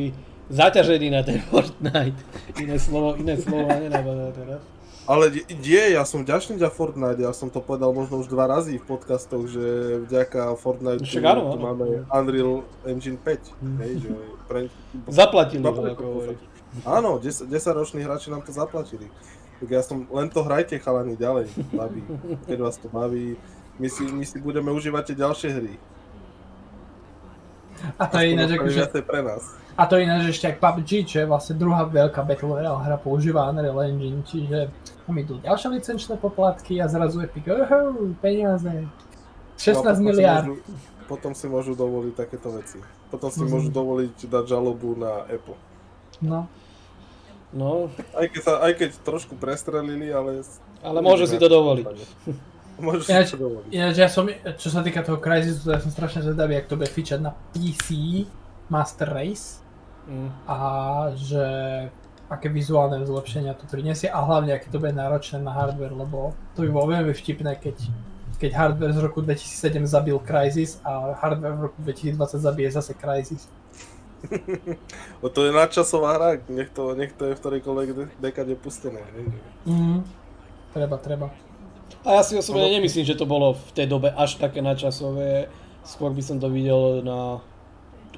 zaťažený na ten Fortnite. Iné slovo, iné slovo nenapadá teraz. Ale die, ja som vďačný za Fortnite, ja som to povedal možno už dva razy v podcastoch, že vďaka Fortnite tu áno. máme Unreal Engine 5. Hej, že pre... Zaplatili to, ako. Áno, 10, 10 roční hráči nám to zaplatili. Tak ja som, len to hrajte chalani ďalej, baví. Keď vás to baví, my si, my si budeme užívať tie ďalšie hry. A to je ináč, akože, pre nás. a to je ináč ešte aj PUBG, čo je vlastne druhá veľká Battle Royale hra, používa Unreal Engine, čiže tam idú ďalšie licenčné poplatky a zrazu Epic, oho, peniaze. No a 16 potom si miliard. môžu- Potom si môžu dovoliť takéto veci. Potom si Mhm. môžu dovoliť dať žalobu na Apple. No. No, Aj keď, sa, aj keď trošku prestrelili, ale... ale môže si to dovoliť. Môžeš Ináč- si to dovoliť. Ináč ja som, čo sa týka toho Crysisu, ja som strašne zvedavý, jak to bude fičať na PC Master Race Mm. a že aké vizuálne zlepšenia to prinesie a hlavne aké to bude náročné na hardware, lebo to by bolo veľmi vtipné, keď, keď hardware z roku 2007 zabil Crysis a hardware v roku 2020 zabije zase Crysis. [LAUGHS] Bo to je nadčasová hra, nech to, nech to je v ktorejkoľvek de- dekade pustené. Mm, treba, treba. A ja si osobne nemyslím, že to bolo v tej dobe až také načasové. Skôr by som to videl na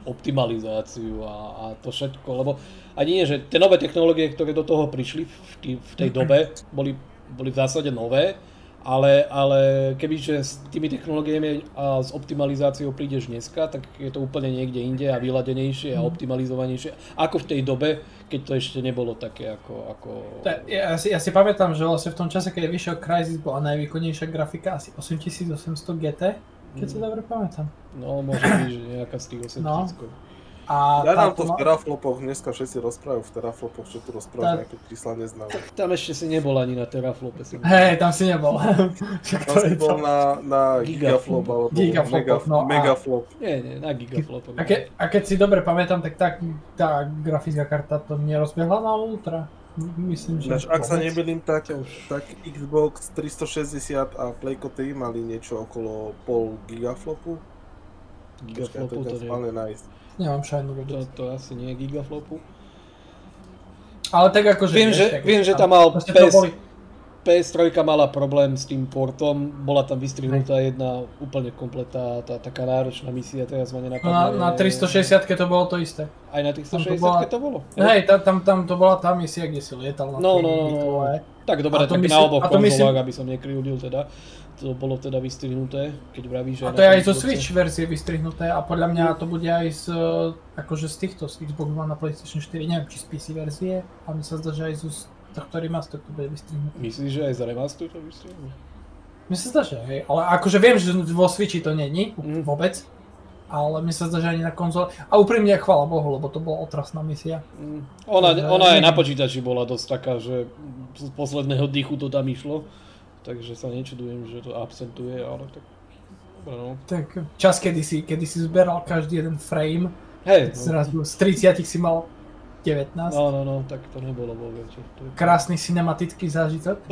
optimalizáciu a, a to všetko, lebo ani nie, že tie nové technológie, ktoré do toho prišli v, tý, v tej dobe, boli, boli v zásade nové, ale, ale kebyže s tými technológiami a s optimalizáciou prídeš dneska, tak je to úplne niekde inde a vyladenejšie a optimalizovanejšie, ako v tej dobe, keď to ešte nebolo také ako... ako... Ja si, ja si pamätám, že vlastne v tom čase, keď vyšiel Crysis, bola najvýkonnejšia grafika asi 8800 GT, keď si dobre pamätám. No, môže byť, že nejaká z tých 8 No. A nám táto to v teraflopoch, dneska všetci rozprávajú v teraflopoch, čo tu Tá- rozprávajú, nejaké čísla neznám. Tak tam ešte si nebol ani na teraflope. Si Hej, tam si nebol. [LAUGHS] Však Tam si bol to. na, na Gigaflop. Alebo Gigaflop, mega, no a- Megaflop. Nie, nie, na gigaflop. A, ke, a keď si dobre pamätám, tak tá, tá grafická karta to nerozbehla na Ultra. Myslím, že... Ináč, ak sa nebylím, tak, tak Xbox 360 a Playco 3 mali niečo okolo pol gigaflopu. Počkaj, Gigaflopu to to, je nájsť. Nemám šajnu To, vedieť. to asi nie je gigaflopu. Ale tak akože... Viem, vieš, že, tak- viem, že tam mal to PS, boli, PS3 mala problém s tým portom, bola tam vystrihnutá jedna úplne kompletná tá taká náročná misia, teraz ma na, nenapadne. na 360 to bolo to isté. Aj na tých tam to 160 bola- to bolo? Hej, tam, tam, tam to bola tá misia, kde si lietal na No, tej no, no, no. Tak dobre, tak myslím- na oboch konzolách, aby som nekryudil teda. To bolo teda vystrihnuté, keď vravíš, A to je aj zo. Switch verzie vystrihnuté a podľa mňa to bude aj z, eh, akože z týchto, z Xbox One na PlayStation 4, neviem či z PC verzie, a mi sa zdá, že aj zo z tohto remaster to bude vystrihnuté. Myslíš, že aj za remaster to vystrihnú? Mi sa zdá, že hej, ale akože viem, že vo Switchi to není Mm. vôbec, ale mi sa zdá, že ani na konzole. A úprimne, chvála Bohu, lebo to bola otrasná misia. Mm. Ona, Takže ona aj na počítači bola dosť taká, že z posledného dýchu to tam išlo. Takže sa nečudujem, že to absentuje, ale tak... Dobre, no. Tak čas, kedy si, kedy si zberal každý jeden frame, Hej, no. zrazu z 30 si mal 19. no, no, no, tak to nebolo vôbec. To je... Krásny cinematický zážitok. [LAUGHS]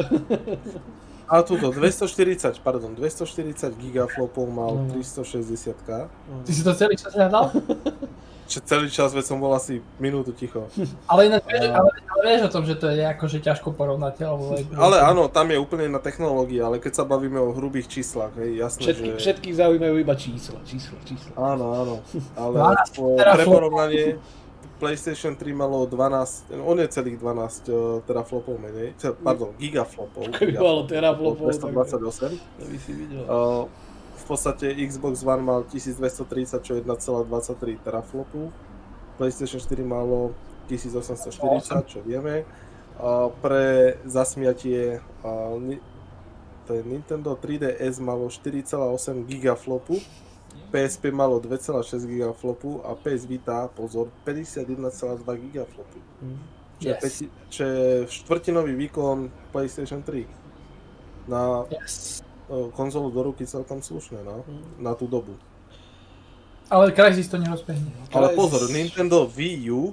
A tuto 240, pardon, 240 gigaflopov mal No. 360 Ty si to celý čas hľadal? [LAUGHS] Čo celý čas, veď som bol asi minútu ticho. [LAUGHS] Ale, ináč, vieš, A- ale, ale vieš o tom, že to je akože ťažko porovnateľné. [LAUGHS] Ale áno, tam je úplne na technológii, ale keď sa bavíme o hrubých číslach, hej, jasné, Všetky, že... Všetkých zaujímajú iba čísla, čísla, čísla. Áno, áno, [LAUGHS] ale 12 po, teraflopov. pre porovnanie PlayStation 3 malo 12, on je celých 12 uh, teraflopov menej, pardon, gigaflopov. Keby malo teraflopov, tak- 228. To by si videl. Uh, v podstate Xbox One mal 1230, čo je 1,23 teraflopu. PlayStation 4 malo 1840, čo vieme. Uh, pre zasmiatie uh, to je Nintendo 3DS malo 4,8 gigaflopu, PSP malo 2,6 gigaflopu a PS Vita, pozor, 51,2 gigaflopu. Hm. Čo, je Yes. peti, čo je štvrtinový výkon PlayStation 3. Na Yes. E, konzolu do ruky celkom slušné, no. Na tú dobu. Ale Crysis to nerozbehne. Ale pozor, Nintendo Wii U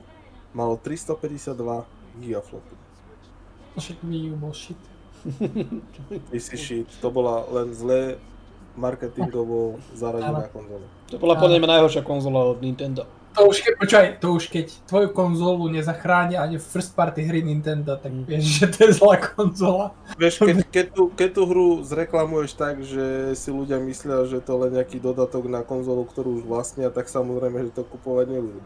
malo 352 gigaflopu. Však Wii U bol shit. [LAUGHS] PC shit, to bola len zlé marketingovo zaradená konzola. To bola podľa mňa najhoršia konzola od Nintendo. To už keď, počkaj, to už keď tvoju konzolu nezachráni ani first party hry Nintendo, tak Mm. vieš, že to je zlá konzola. Vieš, keď, keď, tú, keď tú hru zreklamuješ tak, že si ľudia myslia, že to len nejaký dodatok na konzolu, ktorú už vlastnia, tak samozrejme, že to kupovať nebudú.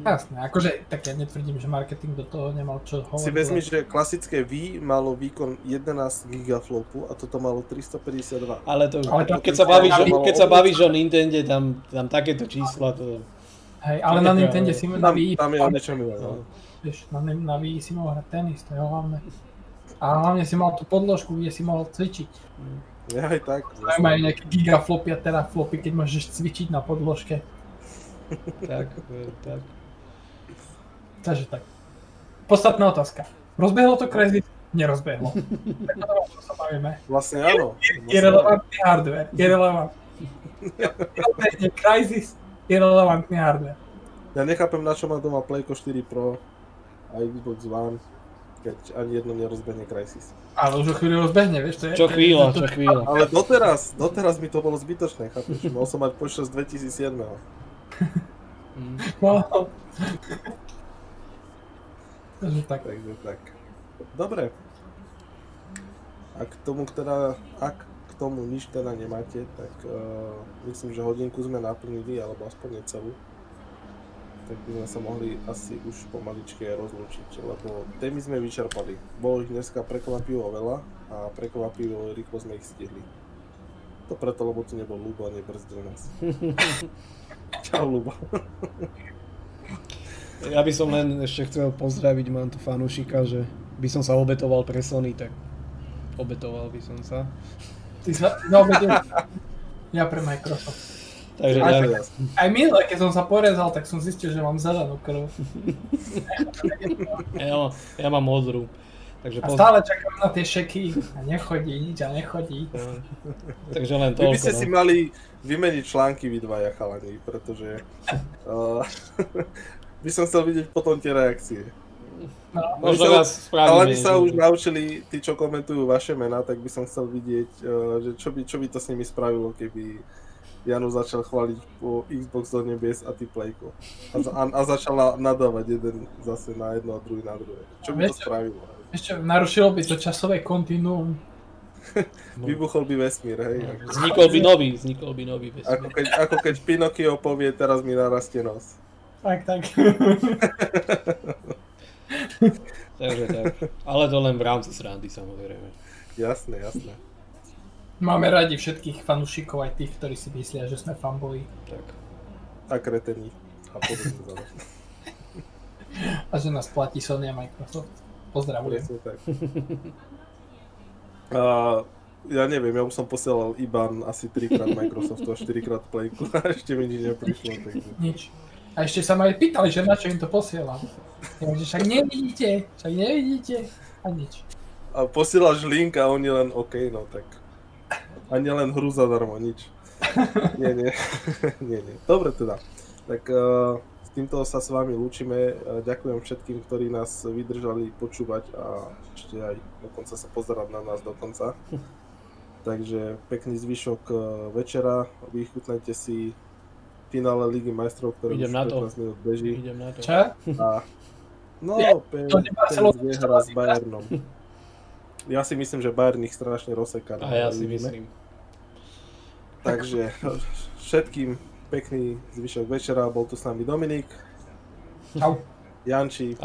Jasné, akože, tak ja netvrdím, že marketing do toho nemal čo hovoriť. Si vezmi, že klasické Wii malo výkon 11 gigaflopu a toto malo 352. Ale to, Ale to- keď, sa bavíš, o, keď sa bavíš o Nintendo, tam, tam takéto čísla, to... Hej, ale na Nintendo si na Wii, tam je o niečom iné. No. vieš, na, na Wii si mohol hrať tenis, to je hlavné. A hlavne si mal tú podložku, kde si mohol cvičiť. Ja aj tak. Majú nejaké gigaflopy a teraflopy, keď môžeš cvičiť na podložke. [LAUGHS] Tak, tak. Takže tak. Podstatná otázka. Rozbehlo to Crysis? Nerozbehlo. Tak o tom sa bavíme. Vlastne áno. Irrelevantný hardware. Irrelevantný. [LAUGHS] Crysis. Irrelevantný hardware. Ja nechápem, na čo má doma Playko 4 Pro a Xbox One, keď ani jedno nerozbehne Crysis. Ale už o chvíľu rozbehne, vieš, to je... Čo chvíľa, čo chvíľa. Ale doteraz, doteraz mi to bolo zbytočné, chápeš? Mal som mať počas 2007. Mm. Wow. Takže tak. Takže tak. Dobre. A k tomu, teda, ak tomu nič teda nemáte, tak uh, myslím, že hodinku sme naplnili, alebo aspoň necelú. Tak by sme sa mohli asi už pomaličky aj rozlúčiť, lebo témy sme vyčerpali. Bolo ich dneska prekvapivo veľa a prekvapivo rýchlo sme ich stihli. To preto, lebo tu nebol Lubo a nebrzdil nás. [LAUGHS] Čau Lubo. [LAUGHS] Ja by som len ešte chcel pozdraviť, mám tu fanúšika, že by som sa obetoval pre Sony, tak obetoval by som sa. Ty sa zaobedil. Ja pre Microsoft. Takže Aj, jasne. Aj minule, keď som sa porezal, tak som zistil, že mám zelenú krv. [LAUGHS] ja, mám- ja mám modrú. Takže A poz... stále čakám na tie šeky a nechodí, nič a nechodí. Takže len Vy by toľko. ste si No. mali vymeniť články vy dvaja chalani, pretože uh, [LAUGHS] [LAUGHS] by som chcel vidieť potom tie reakcie. No, Možno sa- vás spravíme. Chalani sa že- už naučili, tí čo komentujú vaše mená, tak by som chcel vidieť, uh, že čo by, čo by to s nimi spravilo, keby Janu začal chváliť po Xbox do nebies a ty Playko. A, a, a začal na, nadávať jeden zase na jedno a druhý na druhé. Čo by to spravilo? Ešte narušilo by to časové kontinuum. No. Vybuchol by vesmír, hej. Ako, Vznikol by nový, vznikol by nový ako, vesmír. keď, ako keď Pinokio povie, teraz mi narastie nos. Tak, tak. [LAUGHS] [LAUGHS] Takže tak. Ale to len v rámci srandy samozrejme. Jasné, jasné. Máme radi všetkých fanúšikov, aj tých, ktorí si myslia, že sme fanboy. Tak. A kretení. A podobne. A že nás platí Sony a Microsoft. Pozdravujem. Presne tak. [LAUGHS] A, ja neviem, ja už som posielal IBAN asi 3 krát Microsoftu a 4 krát Playku a ešte mi nič neprišlo. Takže... Nič. A ešte sa ma aj pýtali, že na čo im to posielam. Ja že však nevidíte, však nevidíte. A nič. A posielaš link a oni len OK, no tak. Ani len hru zadarmo, nič. [LAUGHS] Nie, nie. [LAUGHS] nie, nie. Dobre teda. Tak uh, s týmto sa s vami lúčime. Uh, ďakujem všetkým, ktorí nás vydržali počúvať a ešte aj dokonca sa pozerať na nás dokonca. [LAUGHS] Takže pekný zvyšok uh, večera. Vychutnajte si finále Ligy majstrov, ktoré Idem už na to. 15 minút beží. Idem na to. Čo? A... No, Ja- Pen vyhrá s Bayernom. Ja si myslím, že Bayern ich strašne rozseká. A ja si myslím. Takže všetkým pekný zvyšok večera. Bol tu s nami Dominik, Čau. Janči